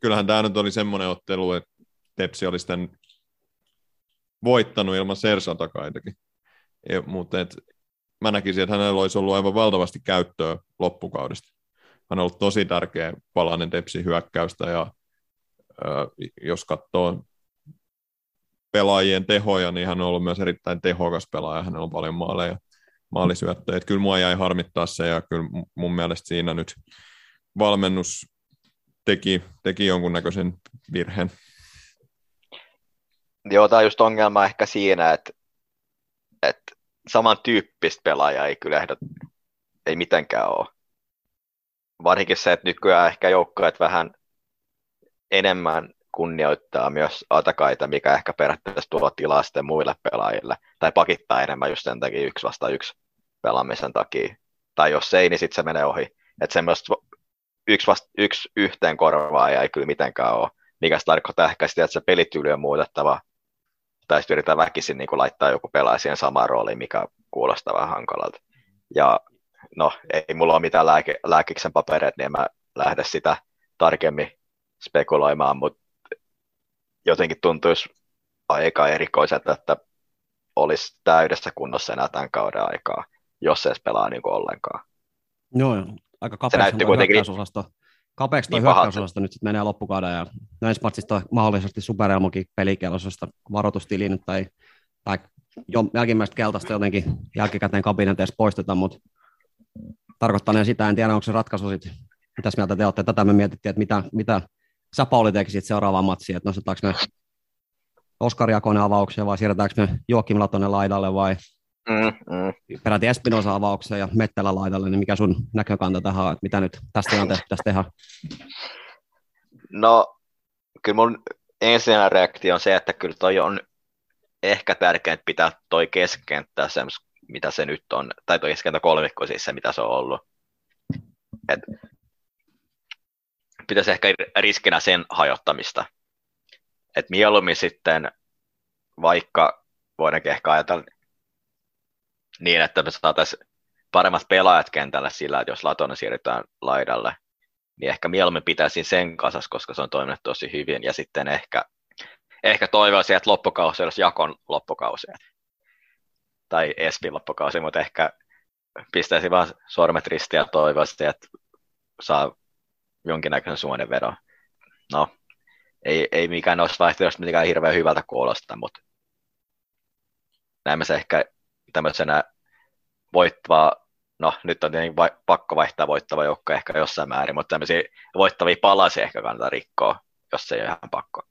kyllähän tämä nyt oli semmoinen ottelu, että Tepsi olisi tämän voittanut ilman Sersatakaitakin. Ja, mutta et, mä näkisin, että hänellä olisi ollut aivan valtavasti käyttöä loppukaudesta. Hän on ollut tosi tärkeä palanen Tepsi hyökkäystä ja ö, jos katsoo pelaajien tehoja, niin hän on ollut myös erittäin tehokas pelaaja, hänellä on paljon maaleja maalisyöttöjä. Kyllä mua jäi harmittaa se ja kyllä mun mielestä siinä nyt valmennus teki, teki jonkunnäköisen virheen. Joo, tämä on just ongelma ehkä siinä, että, että samantyyppistä pelaajaa ei kyllä ehdot, ei mitenkään ole. Varsinkin se, että nykyään ehkä joukkueet vähän enemmän kunnioittaa myös atakaita, mikä ehkä periaatteessa tuo tilaa sitten muille pelaajille, tai pakittaa enemmän just sen takia yksi vasta yksi pelaamisen takia. Tai jos ei, niin sitten se menee ohi. Että semmoista yksi, vasta, yksi yhteen korvaa ei kyllä mitenkään ole, mikä se tarkoittaa ehkä sitä, että se pelityyli on muutettava, tai sitten yritetään väkisin niin kuin laittaa joku pelaaja siihen samaan rooliin, mikä kuulostaa vähän hankalalta. Ja no, ei mulla ole mitään lääke, lääkiksen papereita, niin en mä lähde sitä tarkemmin spekuloimaan, mutta jotenkin tuntuisi aika erikoiselta, että olisi täydessä kunnossa enää tämän kauden aikaa, jos se edes pelaa niin kuin ollenkaan. Joo. Aika kapeaksi hyökkäysosasto. Kapeaksi niin hyökkäysosasto nyt sitten menee loppukauden ja ensi matsista mahdollisesti superelmokin pelikelosesta varoitustilin tai, tai jo jälkimmäistä keltaista jotenkin jälkikäteen kabineteissa poistetaan, mutta tarkoittaa sitä, en tiedä onko se ratkaisu sitten, mitäs mieltä te olette, tätä me mietittiin, että mitä, mitä sä Pauli tekisit seuraavaan matsiin, että nostetaanko me Oskari Jakonen avauksia vai siirretäänkö me Joakim Latonen laidalle vai mm, mm. peräti Espinosa avaukseen ja Mettelä laidalle, niin mikä sun näkökanta tähän on, että mitä nyt tästä tilanteesta pitäisi tehdä? No, kyllä mun ensimmäinen reaktio on se, että kyllä toi on ehkä tärkeintä pitää toi keskenttä se, mitä se nyt on, tai toi keskenttä kolmikko siis se, mitä se on ollut. Et pitäisi ehkä riskinä sen hajottamista. Et mieluummin sitten vaikka voidaankin ehkä ajatella niin, että me saataisiin paremmat pelaajat kentällä sillä, että jos Latonen siirrytään laidalle, niin ehkä mieluummin pitäisin sen kasas, koska se on toiminut tosi hyvin, ja sitten ehkä, ehkä toivoisin, että loppukausi olisi jakon loppukausi, tai Espin loppukausi, mutta ehkä pistäisin vaan sormet ristiin ja toivoisin, että saa jonkinnäköisen suonenvedon. No, ei, ei mikään olisi vaihtoehtoista mitenkään hirveän hyvältä kuulosta, mutta näemme se ehkä tämmöisenä voittavaa, no nyt on tietenkin va- pakko vaihtaa voittava joukko ehkä jossain määrin, mutta tämmöisiä voittavia palasia ehkä kannattaa rikkoa, jos se ei ole ihan pakko.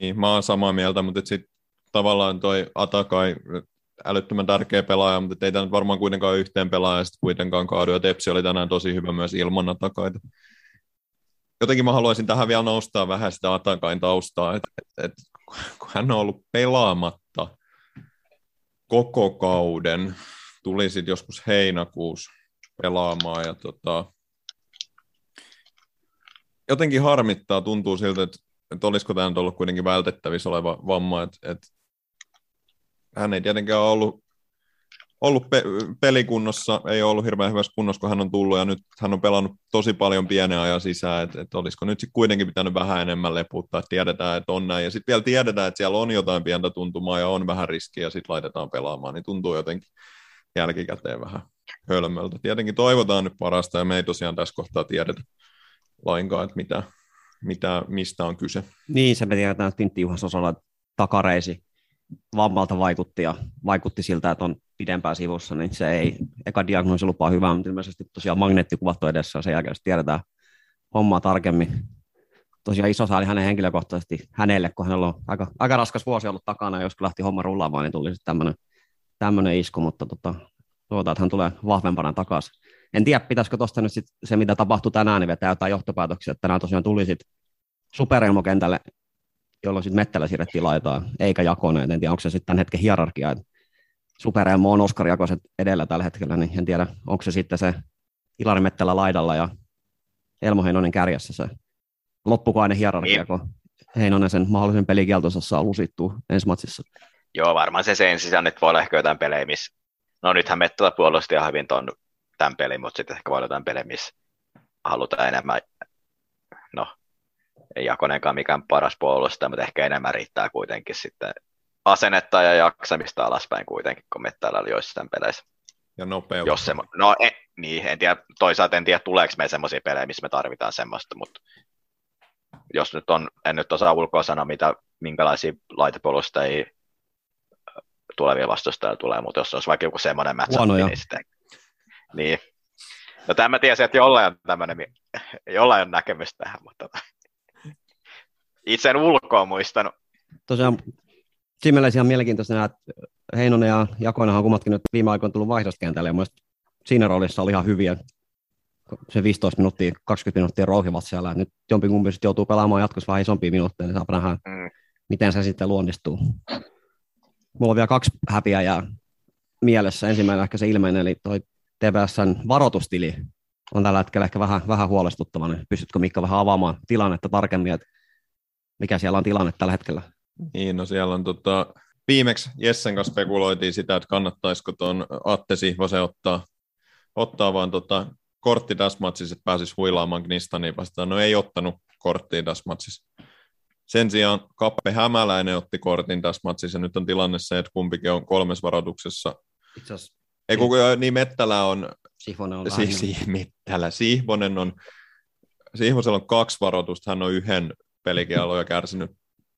Niin, mä oon samaa mieltä, mutta sitten tavallaan toi Atakai, älyttömän tärkeä pelaaja, mutta ei tämä nyt varmaan kuitenkaan yhteen pelaaja sitten kuitenkaan kaadu, ja Tepsi oli tänään tosi hyvä myös ilman Atakaita. Jotenkin mä haluaisin tähän vielä nostaa vähän sitä Atakain taustaa, että et, et, kun hän on ollut pelaamatta koko kauden, tuli sitten joskus heinäkuussa pelaamaan, ja tota, jotenkin harmittaa, tuntuu siltä, että, että olisiko tämä nyt ollut kuitenkin vältettävissä oleva vamma, että, että hän ei tietenkään ollut, ollut pe- pelikunnossa, ei ollut hirveän hyvässä kunnossa, kun hän on tullut, ja nyt hän on pelannut tosi paljon pienen ajan sisään, että, että olisiko nyt sitten kuitenkin pitänyt vähän enemmän leputtaa, että tiedetään, että on näin, ja sitten vielä tiedetään, että siellä on jotain pientä tuntumaa, ja on vähän riskiä, ja sitten laitetaan pelaamaan, niin tuntuu jotenkin jälkikäteen vähän hölmöltä. Tietenkin toivotaan nyt parasta, ja me ei tosiaan tässä kohtaa tiedetä lainkaan, että mitä, mitä, mistä on kyse. Niin, se me tiedetään, että Tintti Juhas takareisi vammalta vaikutti ja vaikutti siltä, että on pidempään sivussa, niin se ei, eka diagnoosi lupaa hyvää, mutta ilmeisesti tosiaan magneettikuvat on edessä ja sen jälkeen tiedetään hommaa tarkemmin. Tosiaan iso saali hänen henkilökohtaisesti hänelle, kun hänellä on aika, aika raskas vuosi ollut takana, jos lähti homma rullaamaan, niin tuli sitten tämmöinen, isku, mutta tota, toivotaan, että hän tulee vahvempana takaisin. En tiedä, pitäisikö tuosta nyt sit se, mitä tapahtui tänään, niin vetää jotain johtopäätöksiä, että tänään tosiaan tuli sitten superelmokentälle jolloin sitten Mettälä siirrettiin laitaan, eikä Jakonen. En tiedä, onko se sitten tämän hetken hierarkia, että Superelmo on Oskar Jakoset edellä tällä hetkellä, niin en tiedä, onko se sitten se Ilari Mettälä laidalla ja Elmo Heinonen kärjessä se loppukainen hierarkia, niin. kun Heinonen sen mahdollisen pelikieltonsa saa lusittua ensi matsissa. Joo, varmaan se sen sisään, että voi olla ehkä jotain pelejä, missä... No nythän Mettälä puolusti ihan hyvin ton, tämän pelin, mutta sitten ehkä voi olla jotain pelejä, missä halutaan enemmän no, ei Jakonenkaan mikään paras puolustaja, mutta ehkä enemmän riittää kuitenkin sitten asennetta ja jaksamista alaspäin kuitenkin, kun Mettäällä oli joissain peleissä. Ja nopeutta. Jos se, no en, niin, en tiedä, toisaalta en tiedä, tuleeko me semmoisia pelejä, missä me tarvitaan semmoista, mutta jos nyt on, en nyt osaa ulkoa sanoa, mitä, minkälaisia laitepuolustajia tulevia vastustajia tulee, mutta jos olisi vaikka joku semmoinen matchup, niin sitten, niin. No tämä mä tiesin, että jollain on tämmöinen, jollain on näkemys tähän, mutta itse en ulkoa muistanut. Tosiaan siinä ihan mielenkiintoista että Heinonen ja Jakoinen on kummatkin nyt viime aikoina tullut vaihdoskentälle ja siinä roolissa oli ihan hyviä. Se 15 minuuttia, 20 minuuttia rouhivat siellä. Nyt jompikumpi sitten joutuu pelaamaan jatkossa vähän isompia minuutteja, niin saa nähdä, mm. miten se sitten luonnistuu. Mulla on vielä kaksi häpiäjää mielessä. Ensimmäinen ehkä se ilmeinen, eli toi TVSn varoitustili on tällä hetkellä ehkä vähän, vähän huolestuttava. Niin pystytkö Mikka vähän avaamaan tilannetta tarkemmin, että mikä siellä on tilanne tällä hetkellä? Niin, no siellä on tota, viimeksi Jessen kanssa spekuloitiin sitä, että kannattaisiko tuon Atte Sihvosen ottaa, ottaa vaan tota, kortti tässä matsissa, että pääsisi huilaamaan Gnistaniin vastaan. No ei ottanut korttia tässä matsissa. Sen sijaan Kappe Hämäläinen otti kortin tässä matsissa, ja nyt on tilanne se, että kumpikin on kolmes varoituksessa. Itse asiassa ei, kun, niin Mettälä on... Sihvonen on si, si, Mettälä. Sihvonen on... Sihvosella on kaksi varoitusta, hän on yhden pelikialoja kärsinyt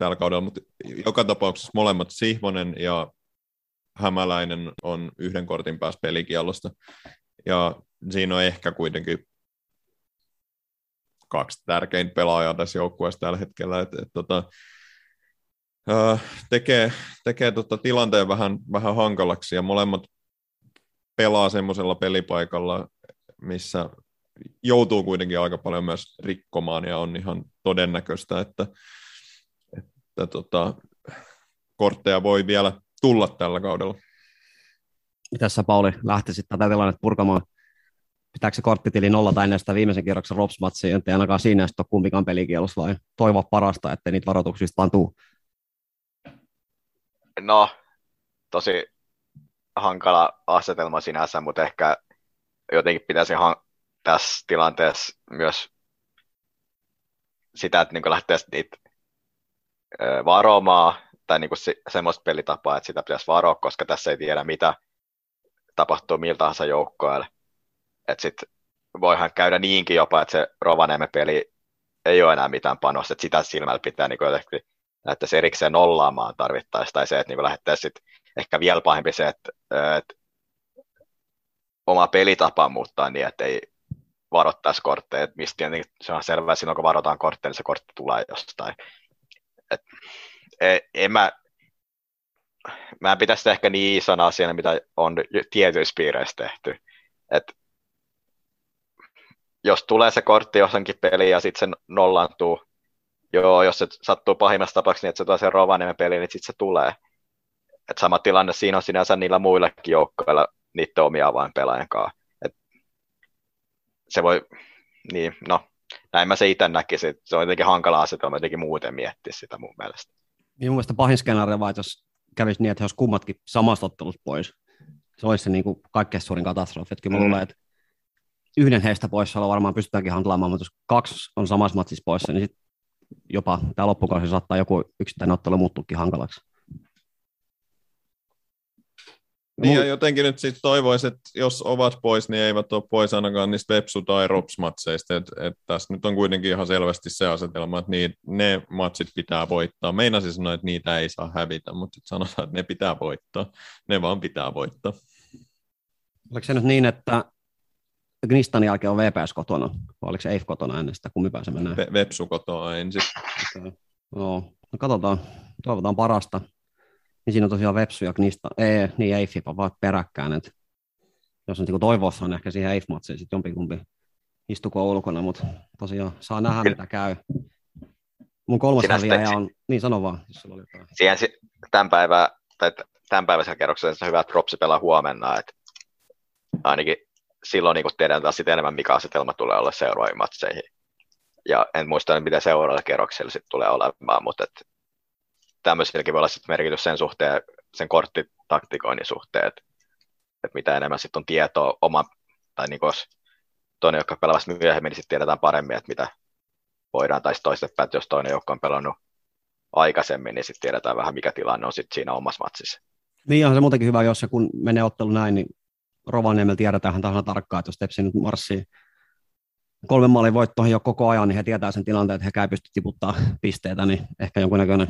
tällä kaudella, mutta joka tapauksessa molemmat Sihvonen ja Hämäläinen on yhden kortin päässä pelikielosta. Ja siinä on ehkä kuitenkin kaksi tärkeintä pelaajaa tässä joukkueessa tällä hetkellä. Et, et, tota, tekee, tekee tota tilanteen vähän, vähän hankalaksi ja molemmat pelaa semmoisella pelipaikalla, missä joutuu kuitenkin aika paljon myös rikkomaan ja on ihan todennäköistä, että, että tota, kortteja voi vielä tulla tällä kaudella. Mitäs sä Pauli lähtisit tätä tilannetta purkamaan? Pitääkö se korttitili nolla ennen sitä viimeisen kierroksen Rops-matsia, ettei ainakaan siinä sitten ole kumpikaan pelikielossa vai toivoa parasta, ettei niitä varoituksista vaan tuu? No, tosi hankala asetelma sinänsä, mutta ehkä jotenkin pitäisi han- tässä tilanteessa myös sitä, että niin lähtee niitä varomaan tai niin se, semmoista pelitapaa, että sitä pitäisi varoa, koska tässä ei tiedä, mitä tapahtuu miltä tahansa joukkoille. Että sitten voihan käydä niinkin jopa, että se Rovaniemen peli ei ole enää mitään panosta, että sitä silmällä pitää niin jotenkin lähteä erikseen nollaamaan tarvittaessa, tai se, että niin lähdettäisiin ehkä vielä pahempi se, että, että oma pelitapa muuttaa niin, että ei varoittaisi kortteja, mistä se on selvää, silloin kun varotaan kortteja, niin se kortti tulee jostain. Et, e, en mä, mä en pitäisi sitä ehkä niin isona asiana, mitä on tietyissä piireissä tehty. Et jos tulee se kortti jossakin peliin ja sitten se nollantuu, joo, jos se sattuu pahimmassa tapauksessa niin, että se tulee se Rovaniemen peli, niin sitten se tulee. Et sama tilanne siinä on sinänsä niillä muillekin joukkoilla niiden omia avainpelaajien kanssa. Et se voi, niin, no, näin mä se itse näkisin. Se on jotenkin hankala asetelma jotenkin muuten miettiä sitä mun mielestä. Niin mun mielestä pahin skenaario vaan, jos kävisi niin, että he olisi kummatkin samasta ottelusta pois. Se olisi se niin kuin kaikkein suurin katastrofi. Että kyllä mä Mm. luulen, että yhden heistä poissaolo varmaan pystytäänkin handlaamaan, mutta jos kaksi on samassa matsissa poissa, niin sit jopa tämä loppukausi saattaa joku yksittäinen ottelu muuttuukin hankalaksi. Niin ja jotenkin nyt sitten toivoisi, että jos ovat pois, niin eivät ole pois ainakaan niistä Vepsu- tai Rops-matseista. Et, et tässä nyt on kuitenkin ihan selvästi se asetelma, että niin, ne matsit pitää voittaa. Meinasin sanoa, että niitä ei saa hävitä, mutta sitten sanotaan, että ne pitää voittaa. Ne vaan pitää voittaa. Oliko se nyt niin, että Gnistan jälkeen on VPS kotona, vai oliko se EIF kotona ennen sitä, kummin pääsee mennään? Ve- Vepsu kotoa ensin. Okei. Joo, no katsotaan, toivotaan parasta. Niin siinä on tosiaan Vepsu ja Knista, ei, niin EIF vaan peräkkäin, että jos on niin toivossa on ehkä siihen EIF-matsiin sitten jompikumpi istuko ulkona, mutta tosiaan saa nähdä mitä käy. Mun kolmas häviäjä sitten- on, niin sano vaan, jos sulla oli jotain. Siihen si- tämän, päivää, tai tämän päiväisellä kerroksella se on hyvä, että Propsi pelaa huomenna, että ainakin silloin niin tiedän taas sit enemmän, mikä asetelma tulee olla seuraaviin matseihin. Ja en muista, mitä seuraavalla kerroksella sitten tulee olemaan, mutta et tämmöisilläkin voi olla sit merkitys sen suhteen, sen korttitaktikoinnin suhteen, että et mitä enemmän sitten on tietoa oma, tai niin jos toinen, joka pelaa vasta myöhemmin, niin sitten tiedetään paremmin, että mitä voidaan, tai toistepäin, että jos toinen joukko on pelannut aikaisemmin, niin sitten tiedetään vähän, mikä tilanne on sitten siinä omassa matsissa. Niin on se muutenkin hyvä, jos se kun menee ottelu näin, niin Rovaniemellä tiedetään tasan tarkkaan, että jos Tepsi nyt marssii kolmen maalin voittoihin jo koko ajan, niin he tietää sen tilanteen, että he ei pysty tiputtaa pisteitä, niin ehkä jonkunnäköinen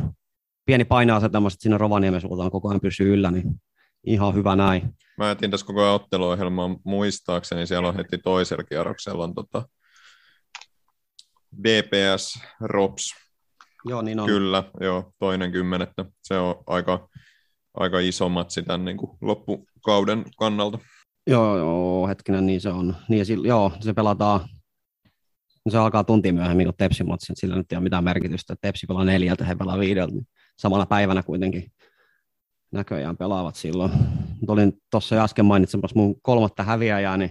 pieni paine-asetelma sitten siinä Rovaniemen suuntaan koko ajan pysyy yllä, niin ihan hyvä näin. Mä jätin tässä koko ajan otteluohjelmaa muistaakseni, siellä on heti toisella kierroksella on tota DPS Rops, Joo, niin on. kyllä, joo, toinen kymmenettä. Se on aika, aika iso matsi tämän niin kuin loppukauden kannalta. Joo, joo, hetkinen, niin se on. Niin sillä, joo, se pelataan, se alkaa tunti myöhemmin kuin Tepsi matsi, sillä nyt ei ole mitään merkitystä. Tepsi pelaa neljältä, he pelaa viideltä, niin samana päivänä kuitenkin näköjään pelaavat silloin. Mut olin tuossa jo äsken mainitsemassa mun kolmatta häviäjää, niin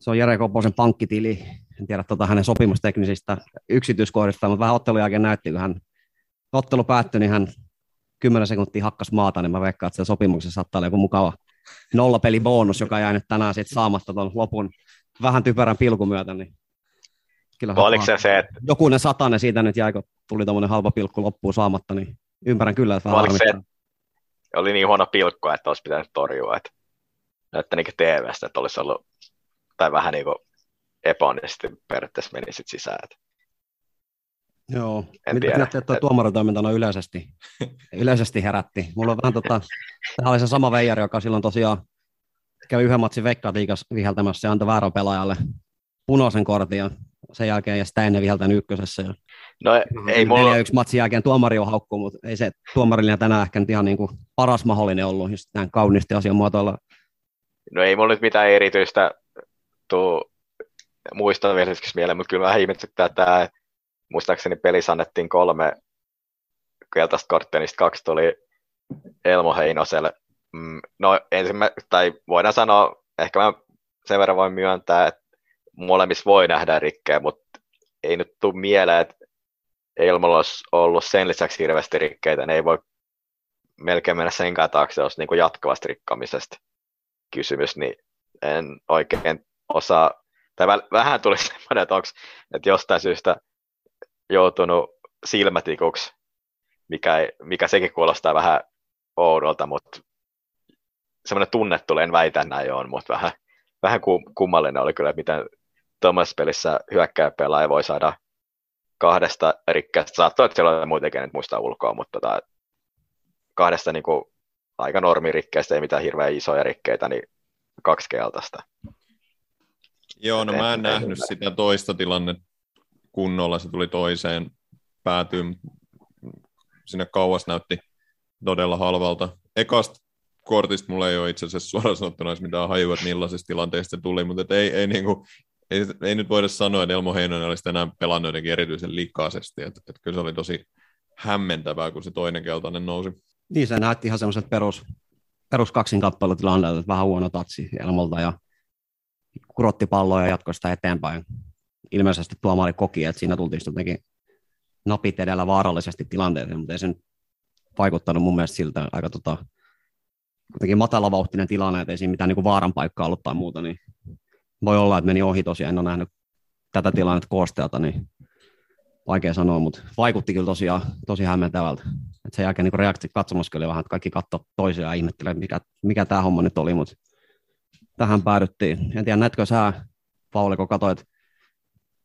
se on Jere Koposen pankkitili. En tiedä tota hänen sopimusteknisistä yksityiskohdista, mutta vähän ottelun jälkeen näytti, kun hän ottelu päättyi, niin hän 10 sekuntia hakkas maata, niin mä veikkaan, että se sopimuksessa saattaa olla joku mukava nollapelibonus, joka jäi nyt tänään sitten saamatta tuon lopun vähän typerän pilkun myötä, niin kyllä Oliko se se, että jokunen satanen siitä nyt jäi, kun tuli tuommoinen halpa pilkku loppuun saamatta, niin ymmärrän kyllä, että vähän se, harmittaa. oli niin huono pilkko, että olisi pitänyt torjua, että näyttää niin TV-stä, että olisi ollut, tai vähän niin kuin epäonnisti periaatteessa meni sitten sisään. Että Joo, En mitä tiedä. näette, että tuo Et- tuomaritoiminta no yleisesti, yleisesti herätti. Mulla on vähän tota, tämä oli se sama veijari, joka silloin tosiaan kävi yhden matsin veikkaat viheltämässä ja antoi väärän pelaajalle punaisen kortin ja sen jälkeen ja sitä ennen viheltänyt ykkösessä. Ja No ei mulla, yksi matsin jälkeen tuomari on haukku, mutta ei se tuomarillinen tänään ehkä nyt ihan niin kuin paras mahdollinen ollut, just näin kauniisti asian muotoilla. no ei mulla nyt mitään erityistä tuu muista vielä hetkeksi mieleen, mutta kyllä vähän ihmetyttää tämä, muistaakseni pelissä annettiin kolme keltaista korttia, niistä kaksi tuli Elmo Heinoselle. Mm, No ensimmä, tai voidaan sanoa, ehkä mä sen verran voin myöntää, että molemmissa voi nähdä rikkejä, mutta ei nyt tule mieleen, että Elmolla olisi ollut sen lisäksi hirveästi rikkeitä, ne ei voi melkein mennä senkään taakse, jos niin jatkuvasta kysymys, niin en oikein osaa, tai vähän tuli semmoinen, että onko että jostain syystä joutunut silmätikuksi, mikä, ei, mikä sekin kuulostaa vähän oudolta, mutta semmoinen tunne tulee, en väitä näin on, mutta vähän, vähän kum- kummallinen oli kyllä, miten tuommoisessa pelissä hyökkääjäpelaaja voi saada kahdesta rikkeestä, saattoi, että siellä on muutenkin nyt muista ulkoa, mutta tota, kahdesta niin kuin, aika normirikkeestä, ei mitään hirveän isoja rikkeitä, niin kaksi keltaista. Joo, no mä en nähnyt sitä toista tilanne kunnolla, se tuli toiseen päätyyn, sinne kauas näytti todella halvalta. Ekasta kortista mulla ei ole itse asiassa suoraan sanottuna edes mitään hajua, että millaisista tilanteista se tuli, mutta ei, ei, niinku, ei, ei, nyt voida sanoa, että Elmo Heinonen olisi enää pelannut jotenkin erityisen likaisesti, että et kyllä se oli tosi hämmentävää, kun se toinen keltainen nousi. Niin se näytti ihan semmoiset perus, perus kaksinkappelutilanteet, että vähän huono tatsi Elmolta ja kurotti palloa ja jatkoi sitä eteenpäin. Ilmeisesti tuomaari koki, että siinä tultiin jotenkin napit edellä vaarallisesti tilanteeseen, mutta ei se nyt vaikuttanut mun mielestä siltä aika tota, kuitenkin matalavauhtinen tilanne, että ei siinä mitään niin vaaran paikkaa ollut tai muuta, niin voi olla, että meni ohi tosiaan, en ole nähnyt tätä tilannetta koosteelta, niin vaikea sanoa, mutta vaikutti kyllä tosiaan tosi hämmentävältä. Et sen jälkeen niin reakti katsomassa oli vähän, että kaikki katto toisiaan ja ihmettelee, mikä, mikä tämä homma nyt oli, mutta tähän päädyttiin. En tiedä, näetkö sä, Pauli, kun katsoit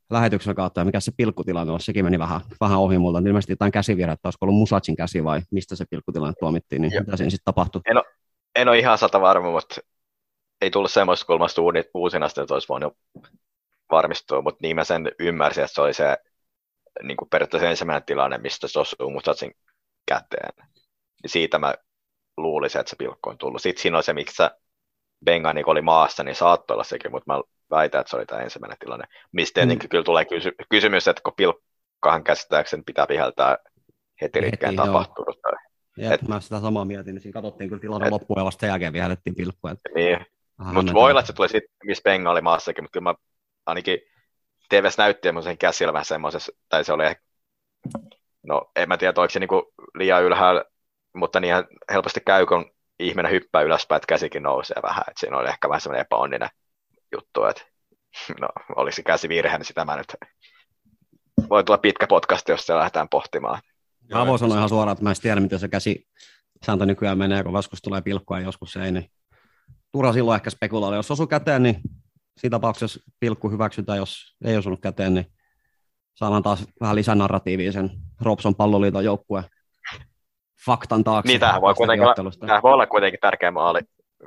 lähetyksen kautta ja mikä se pilkkutilanne oli, sekin meni vähän, vähän ohi multa. Ilmeisesti jotain käsivirhettä, olisiko ollut Musacin käsi vai mistä se pilkkutilanne tuomittiin, niin Joo. mitä siinä sitten tapahtui? En ole, en ole ihan sata varma, mutta ei tullut semmoista kulmasta uusinasta, että olisi voinut varmistua, mutta niin mä sen ymmärsin, että se oli se niin kuin periaatteessa ensimmäinen tilanne, mistä se osuu Musacin käteen. Ja siitä mä luulisin, että se pilkku on tullut. Sitten siinä on se, miksi Benga niin oli maassa, niin saattoi olla sekin, mutta mä väitän, että se oli tämä ensimmäinen tilanne. Mistä tietenkin mm. kyllä tulee kysy- kysymys, että kun pilkkahan käsittääkseni pitää viheltää heti liikkeen tapahtunut. Jep, et, mä sitä samaa mietin, niin siinä katsottiin kyllä tilanne et, loppuun ja vasta sen jälkeen vihellettiin pilkku. Et, niin, mutta voi olla, että se tuli sitten, missä Benga oli maassakin, mutta kyllä mä ainakin TVS näytti sen käsillä vähän semmoisessa, tai se oli ehkä, no en mä tiedä, oliko se niinku liian ylhäällä, mutta niin helposti käy, kun ihminen hyppää ylöspäin, että käsikin nousee vähän, että siinä oli ehkä vähän semmoinen epäonninen juttu, että no, olisi se käsi virhe, niin sitä mä nyt voi tulla pitkä podcast, jos se lähdetään pohtimaan. Mä voin sanoa ihan suoraan, että mä en tiedä, miten se käsi sääntö nykyään menee, kun joskus tulee pilkkua ja joskus ei, niin turha silloin ehkä spekuloida. Jos osuu käteen, niin siinä tapauksessa pilkku hyväksytään, jos ei osunut käteen, niin saadaan taas vähän lisää narratiivia sen Robson palloliiton joukkueen faktan taakse. Niin, tämähän voi, kuitenkin olla, voi olla kuitenkin tärkeä maali,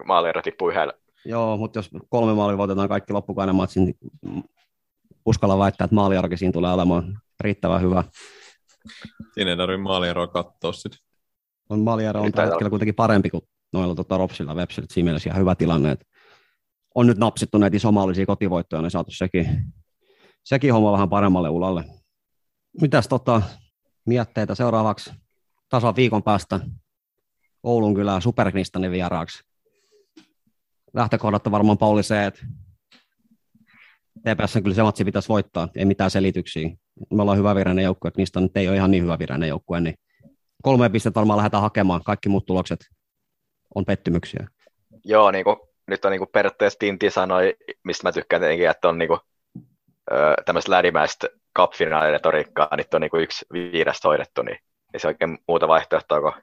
maaliero tippuu yhdellä. Joo, mutta jos kolme maalia voitetaan kaikki loppukainen matsi, niin uskalla väittää, että maaliarki siinä tulee olemaan riittävän hyvä. Siinä ei tarvitse maalieroa katsoa sitten. On maaliero on tällä hetkellä kuitenkin parempi kuin noilla tota, Ropsilla Websillä, siinä mielessä ihan hyvä tilanne, että on nyt napsittu näitä isomallisia kotivoittoja, niin saatu sekin, sekin homma vähän paremmalle ulalle. Mitäs tota, mietteitä seuraavaksi tasan viikon päästä Oulun kylään Superknistanin vieraaksi. Lähtökohdat varmaan Pauli se, että TPS kyllä se matsi pitäisi voittaa, ei mitään selityksiä. Me ollaan hyvä vireinen joukkue, niistä nyt ei ole ihan niin hyvä vireinen joukkue, niin kolme pistettä varmaan lähdetään hakemaan. Kaikki muut tulokset on pettymyksiä. Joo, niin kuin, nyt on niin kuin periaatteessa Tinti sanoi, mistä mä tykkään tietenkin, että on niin kuin, tämmöistä lädimäistä cup retoriikkaa, niin on niin kuin yksi viidestä hoidettu, niin ei se oikein muuta vaihtoehtoa kuin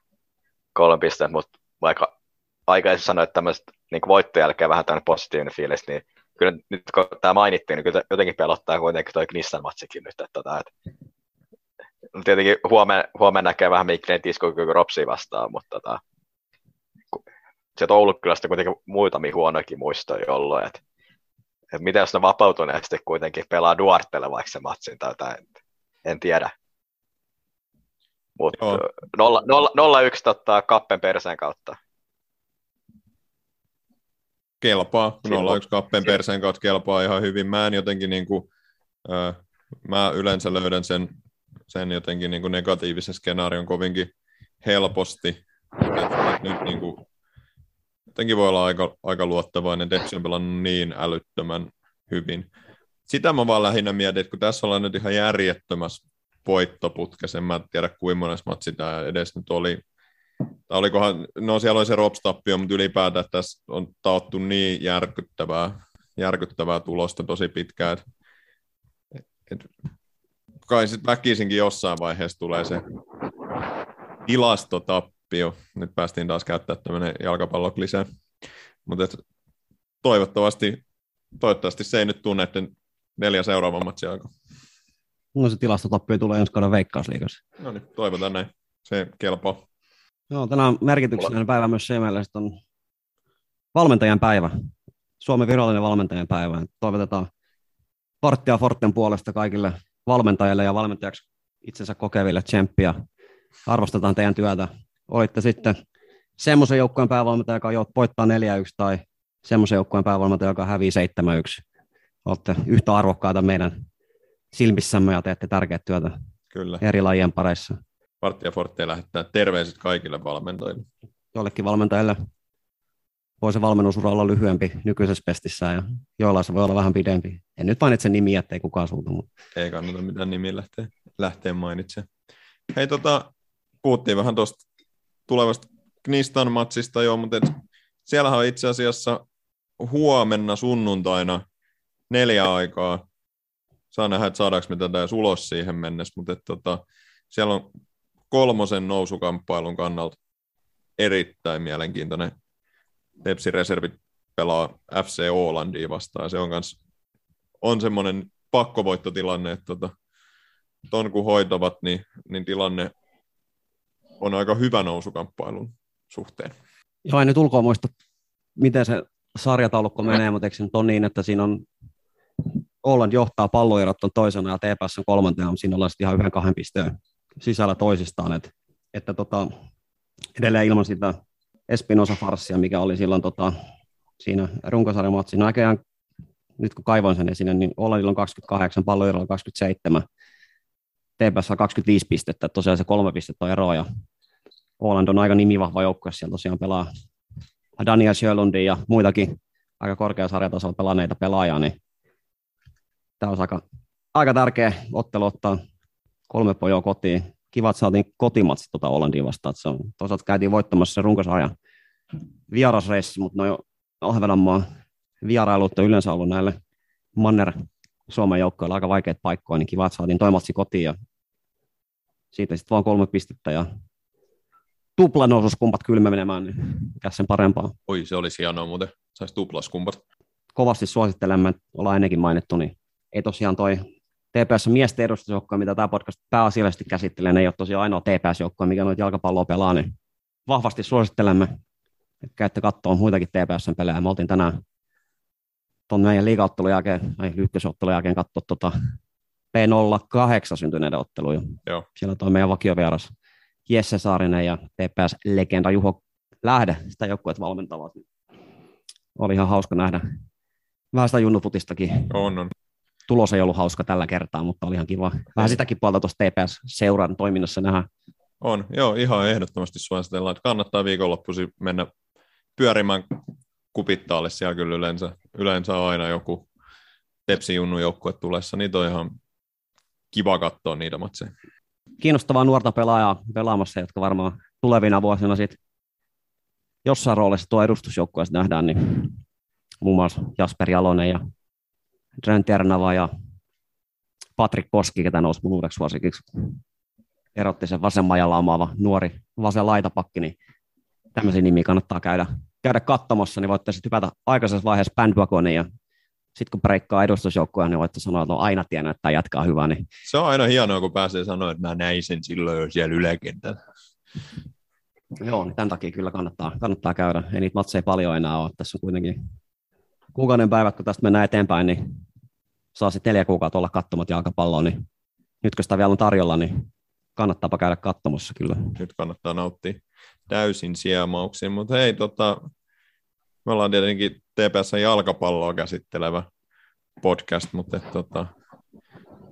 kolme pistettä, mutta vaikka aikaisemmin sanoin, että tämmöistä niin voittojen jälkeen vähän tämmöinen positiivinen fiilis, niin kyllä nyt kun tämä mainittiin, niin kyllä jotenkin pelottaa kuitenkin toi Gnissan matsikin nyt, että, tota, että tietenkin huomenna, huomenna näkee vähän Mikkelin iskukyky Ropsiin vastaan, mutta tota, se Oulukylästä kuitenkin muutamia huonoikin muistoja ollut, että, että miten jos ne vapautuneesti kuitenkin pelaa Duartelle vaikka se matsin tai jotain, en tiedä. Mutta 0-1 totta kappen perseen kautta. Kelpaa, 0-1 kappen perseen kautta kelpaa ihan hyvin. Mä en jotenkin niin kuin, äh, mä yleensä löydän sen, sen jotenkin niin kuin negatiivisen skenaarion kovinkin helposti. Et, et nyt niin kuin, jotenkin voi olla aika, aika luottavainen. Depsi on pelannut niin älyttömän hyvin. Sitä mä vaan lähinnä mietin, että kun tässä ollaan nyt ihan järjettömässä voittoputkessa. En mä tiedä, kuinka monessa matsi tämä edes nyt oli. Tai olikohan, no siellä oli se Rops-tappio, mutta ylipäätään tässä on taottu niin järkyttävää, järkyttävää tulosta tosi pitkään, että et, kai sitten väkisinkin jossain vaiheessa tulee se tilastotappio. Nyt päästiin taas käyttää tämmöinen jalkapalloklisä. Mutta toivottavasti, toivottavasti se ei nyt tunne, että neljä seuraavan matsia aikaa. No se tilastotappio tulee ensi kauden veikkausliigassa. No niin, toivotaan näin. Se kelpaa. Joo, tänään merkityksellinen päivä myös se että on valmentajan päivä. Suomen virallinen valmentajan päivä. Toivotetaan Forttia Forten puolesta kaikille valmentajille ja valmentajaksi itsensä kokeville tsemppiä. Arvostetaan teidän työtä. Olitte sitten semmoisen joukkueen päävalmentaja, joka jo voittaa 4-1 tai semmoisen joukkueen päävalmentaja, joka hävii 7-1. Olette yhtä arvokkaita meidän silmissämme ja teette tärkeää työtä Kyllä. eri lajien pareissa. Vartija Forte lähettää terveiset kaikille valmentajille. Jollekin valmentajille voi se valmennusura olla lyhyempi nykyisessä pestissä ja joilla se voi olla vähän pidempi. En nyt mainitse nimiä, ettei kukaan suutu, mutta Ei kannata mitään nimiä lähteä, lähteä mainitsemaan. Hei, tota, puhuttiin vähän tuosta tulevasta Knistan matsista jo, mutta et siellähän on itse asiassa huomenna sunnuntaina neljä aikaa. Saa nähdä, että saadaanko me tätä edes ulos siihen mennessä, mutta et, tota, siellä on kolmosen nousukamppailun kannalta erittäin mielenkiintoinen. Tepsi reservit pelaa FC Ålandia vastaan. Se on, kans, on semmoinen pakkovoittotilanne, että tota, ton kun hoitavat, niin, niin tilanne on aika hyvä nousukamppailun suhteen. joo, en nyt ulkoa muista, miten se sarjataulukko menee, mutta eikö se nyt ole niin, että siinä on Åland johtaa palloerot on toisena ja TPS on kolmantena, mutta siinä ollaan ihan yhden kahden pisteen sisällä toisistaan, että, että tota, edelleen ilman sitä Espinosa farssia, mikä oli silloin tota, siinä runkosarjamatsissa. No näköjään, nyt kun kaivoin sen esille, niin Ålandilla on 28, palloerolla on 27, TPS on 25 pistettä, että tosiaan se kolme pistettä on eroa, ja Åland on aika nimivahva joukkue, siellä tosiaan pelaa Daniel Sjölundin ja muitakin aika korkeasarjatasolla pelanneita pelaajia, niin tämä on aika, aika tärkeä ottelu ottaa kolme pojoa kotiin. Kiva, että saatiin kotimatsi tuota Hollandia vastaan. Se on, toisaalta käytiin voittamassa se runkosarjan vierasreissi, mutta no Ahvenanmaan vierailut on yleensä ollut näille Manner Suomen joukkoille aika vaikeat paikkoja, niin kiva, että saatiin toi matsi kotiin ja siitä sitten vaan kolme pistettä ja tuplanoususkumpat kylmä menemään, niin mikä sen parempaa. Oi, se olisi hienoa muuten. Saisi tuplaskumpat. kovasti suosittelemme, ollaan ennenkin mainittu, niin ei tosiaan toi TPS miesten edustusjoukkoja, mitä tämä podcast pääasiallisesti käsittelee, ne ei ole tosiaan ainoa TPS-joukkoja, mikä noita jalkapalloa pelaa, niin vahvasti suosittelemme, että käytte katsoa muitakin TPSn pelejä. Me oltiin tänään tuon meidän liigaottelun jälkeen, tai ykkösottelun jälkeen katsoa tuota P08 syntyneiden otteluja. Joo. Siellä toi meidän vakiovieras Jesse Saarinen ja TPS-legenda Juho Lähde sitä joukkueet valmentavat. Oli ihan hauska nähdä vähän sitä junnuputistakin. On, on. Tulos ei ollut hauska tällä kertaa, mutta oli ihan kiva. Vähän sitäkin puolta tuosta TPS-seuran toiminnassa nähdä. On, joo, ihan ehdottomasti suositellaan, että kannattaa viikonloppuisin mennä pyörimään kupittaalle siellä kyllä yleensä, yleensä on aina joku Tepsi Junnu joukkue tulessa, niin on ihan kiva katsoa niitä matseja. Kiinnostavaa nuorta pelaajaa pelaamassa, jotka varmaan tulevina vuosina sit jossain roolissa tuo edustusjoukkueessa nähdään, niin muun muassa Jasper Jalonen ja Trent Ernava ja Patrik Koski, ketä nousi mun uudeksi suosikiksi. Erotti sen vasemman jalan omaava nuori vasen laitapakki, niin tämmöisiä nimiä kannattaa käydä, käydä katsomassa, niin voitte sitten hypätä aikaisessa vaiheessa bandwagoniin ja sitten kun breikkaa edustusjoukkoja, niin voitte sanoa, että on aina tiennyt, että jatkaa hyvää. Niin Se on aina hienoa, kun pääsee sanoa, että mä näin sen silloin jo siellä yläkentällä. joo, niin tämän takia kyllä kannattaa, kannattaa käydä. Ei niitä matseja paljon enää ole. Tässä on kuitenkin kuukauden päivät, kun tästä mennään eteenpäin, niin saa sitten neljä kuukautta olla katsomat jalkapalloa, niin nyt kun sitä vielä on tarjolla, niin kannattaapa käydä katsomassa kyllä. Nyt kannattaa nauttia täysin siemauksin, mutta hei, tota, me ollaan tietenkin TPS jalkapalloa käsittelevä podcast, mutta et, tota,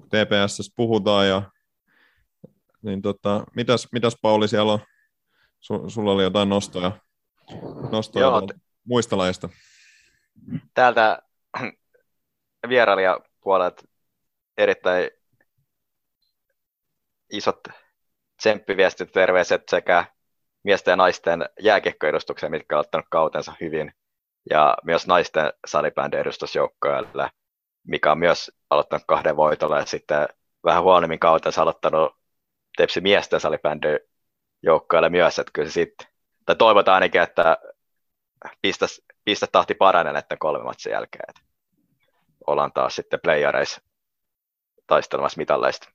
TPS puhutaan ja niin tota, mitäs, mitäs Pauli siellä on? Su, sulla oli jotain nostoja, nostoja Joo, tuolta muista lajeista. täältä vierailijapuolet erittäin isot tsemppiviestit terveiset sekä miesten ja naisten jääkiekkoedustukseen, mitkä on ottanut kautensa hyvin, ja myös naisten salibändin edustusjoukkoille, mikä on myös aloittanut kahden voitolla, ja sitten vähän huonommin kautensa aloittanut Tepsi miesten salibändin joukkoille myös, että kyllä se sitten, tai toivotaan ainakin, että pistäisi pistetahti paranee näiden kolme matsin jälkeen. Et ollaan taas sitten playareissa taistelemassa mitalleista.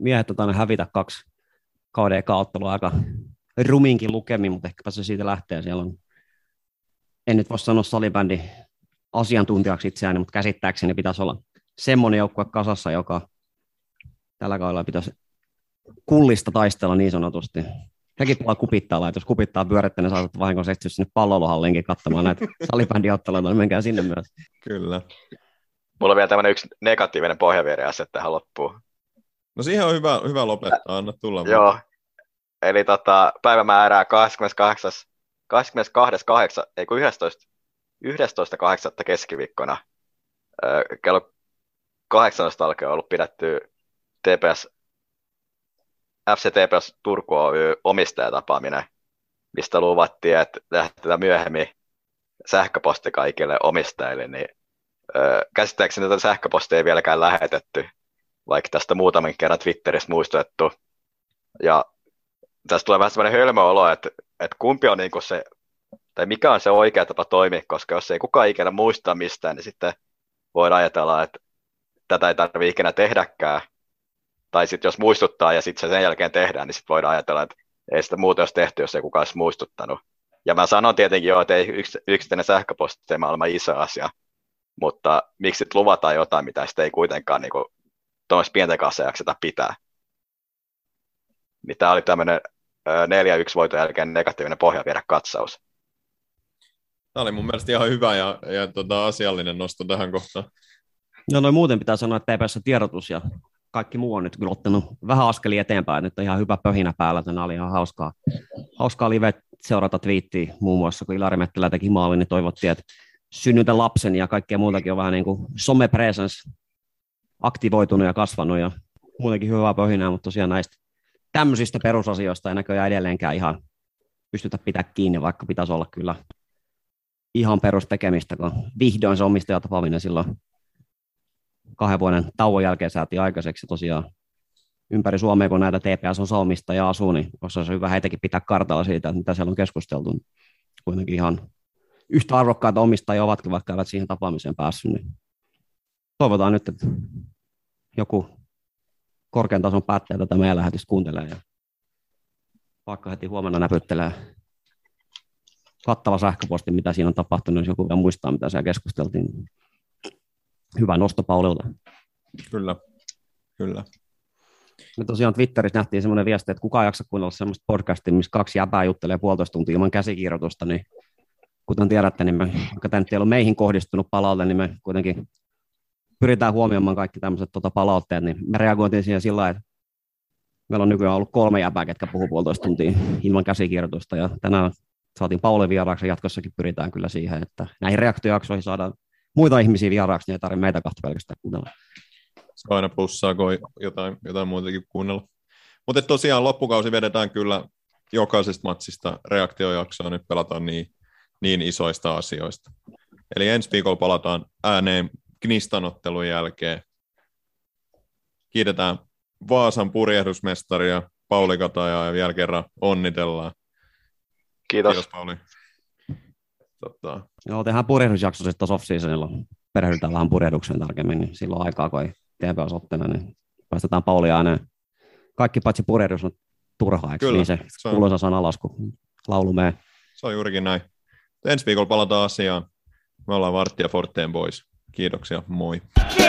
Miehet on hävitä kaksi kauden eka ottelua aika ruminkin lukemin, mutta ehkäpä se siitä lähtee. Siellä on, en nyt voi sanoa salibändi asiantuntijaksi itseäni, mutta käsittääkseni pitäisi olla semmoinen joukkue kasassa, joka tällä kaudella pitäisi kullista taistella niin sanotusti. Hekin pelaa kupittaa, että jos kupittaa pyörittä, niin saatat vahingossa etsiä sinne palloiluhallinkin katsomaan näitä salibändiotteluita, niin menkää sinne myös. Kyllä. Mulla on vielä tämmöinen yksi negatiivinen pohjavieriasia tähän loppuun. No siihen on hyvä, hyvä lopettaa, anna tulla. Joo. Eli tota, päivämäärää 28. 22.8. ei kun 11. 11.8. keskiviikkona. Kello 18 alkaa ollut pidetty TPS, FC TPS Turku Oy omistajatapaaminen, mistä luvattiin, että lähtetään myöhemmin sähköposti kaikille omistajille, niin käsittääkseni tätä sähköpostia ei vieläkään lähetetty, vaikka tästä muutaman kerran Twitterissä muistutettu. Ja tästä tulee vähän semmoinen hölmö olo, että, että kumpi on niin kuin se, tai mikä on se oikea tapa toimia, koska jos ei kukaan ikinä muista mistään, niin sitten voidaan ajatella, että tätä ei tarvitse ikinä tehdäkään. Tai sitten jos muistuttaa ja sitten se sen jälkeen tehdään, niin sitten voidaan ajatella, että ei sitä muuta olisi tehty, jos ei kukaan olisi muistuttanut. Ja mä sanon tietenkin jo, että ei yks, yksittäinen sähköposti ei maailman iso asia, mutta miksi sitten luvataan jotain, mitä sitten ei kuitenkaan niin tuommoista pienten kanssa jakseta pitää. Niin tämä oli tämmöinen 4-1 voiton jälkeen negatiivinen pohja viedä katsaus. Tämä oli mun mielestä ihan hyvä ja, ja tota, asiallinen nosto tähän kohtaan. No noin muuten pitää sanoa, että TPS tiedotus ja kaikki muu on nyt kyllä ottanut vähän askeli eteenpäin. Nyt on ihan hyvä pöhinä päällä, tämä oli ihan hauskaa, hauskaa live seurata twiittiä muun muassa, kun Ilari Mettelä teki maalin, niin toivottiin, että synnytä lapsen ja kaikkea muutakin on vähän niin kuin some presence aktivoitunut ja kasvanut ja muutenkin hyvää pöhinää, mutta tosiaan näistä tämmöisistä perusasioista ei näköjään edelleenkään ihan pystytä pitää kiinni, vaikka pitäisi olla kyllä ihan perustekemistä, kun vihdoin se omistajatapaaminen silloin kahden vuoden tauon jälkeen saatiin aikaiseksi tosiaan ympäri Suomea, kun näitä TPS osaamista ja asuu, niin olisi se hyvä heitäkin pitää kartalla siitä, että mitä siellä on keskusteltu. Niin kuitenkin ihan yhtä arvokkaita omistajia ovatkin, vaikka eivät siihen tapaamiseen päässyt. Niin toivotaan nyt, että joku korkean tason päättäjä tätä meidän lähetystä kuuntelee ja vaikka heti huomenna näpyttelee kattava sähköposti, mitä siinä on tapahtunut, jos joku vielä muistaa, mitä siellä keskusteltiin. Hyvä nosto Paulilta. Kyllä, kyllä. Me tosiaan Twitterissä nähtiin semmoinen viesti, että kukaan jaksa kuunnella semmoista podcastia, missä kaksi jäbää juttelee puolitoista tuntia ilman käsikirjoitusta, niin kuten tiedätte, niin me, vaikka tämä nyt ei ole meihin kohdistunut palaute, niin me kuitenkin pyritään huomioimaan kaikki tämmöiset tota, palautteet, niin me reagoitiin siihen sillä että meillä on nykyään ollut kolme jäbää, ketkä puhuu puolitoista tuntia ilman käsikirjoitusta, ja tänään saatiin Pauli vieraaksi, ja jatkossakin pyritään kyllä siihen, että näihin reaktiojaksoihin saadaan muita ihmisiä vieraaksi, niin ei tarvitse meitä kahta pelkästään kuunnella. Se aina plussaa, kun jotain, jotain muutakin kuunnella. Mutta tosiaan loppukausi vedetään kyllä jokaisesta matsista reaktiojaksoa, nyt pelataan niin, niin isoista asioista. Eli ensi viikolla palataan ääneen Knistan-ottelun jälkeen. Kiitetään Vaasan purjehdusmestaria Pauli Katajaa ja vielä kerran onnitellaan. Kiitos. Kiitos Pauli. Tota, Joo, tehdään purjehdusjakso sitten tuossa off-seasonilla. Perehdytään vähän purjehdukseen tarkemmin, niin silloin aikaa, kun ei TPS otteena, niin päästetään Pauli ääneen. Kaikki paitsi purjehdus on turhaa, eikö Kyllä, niin se, se on. kuuluisa sanalasku laulu mee. se on juurikin näin. Ensi viikolla palataan asiaan. Me ollaan Vartti ja Forteen boys. Kiitoksia, moi. Se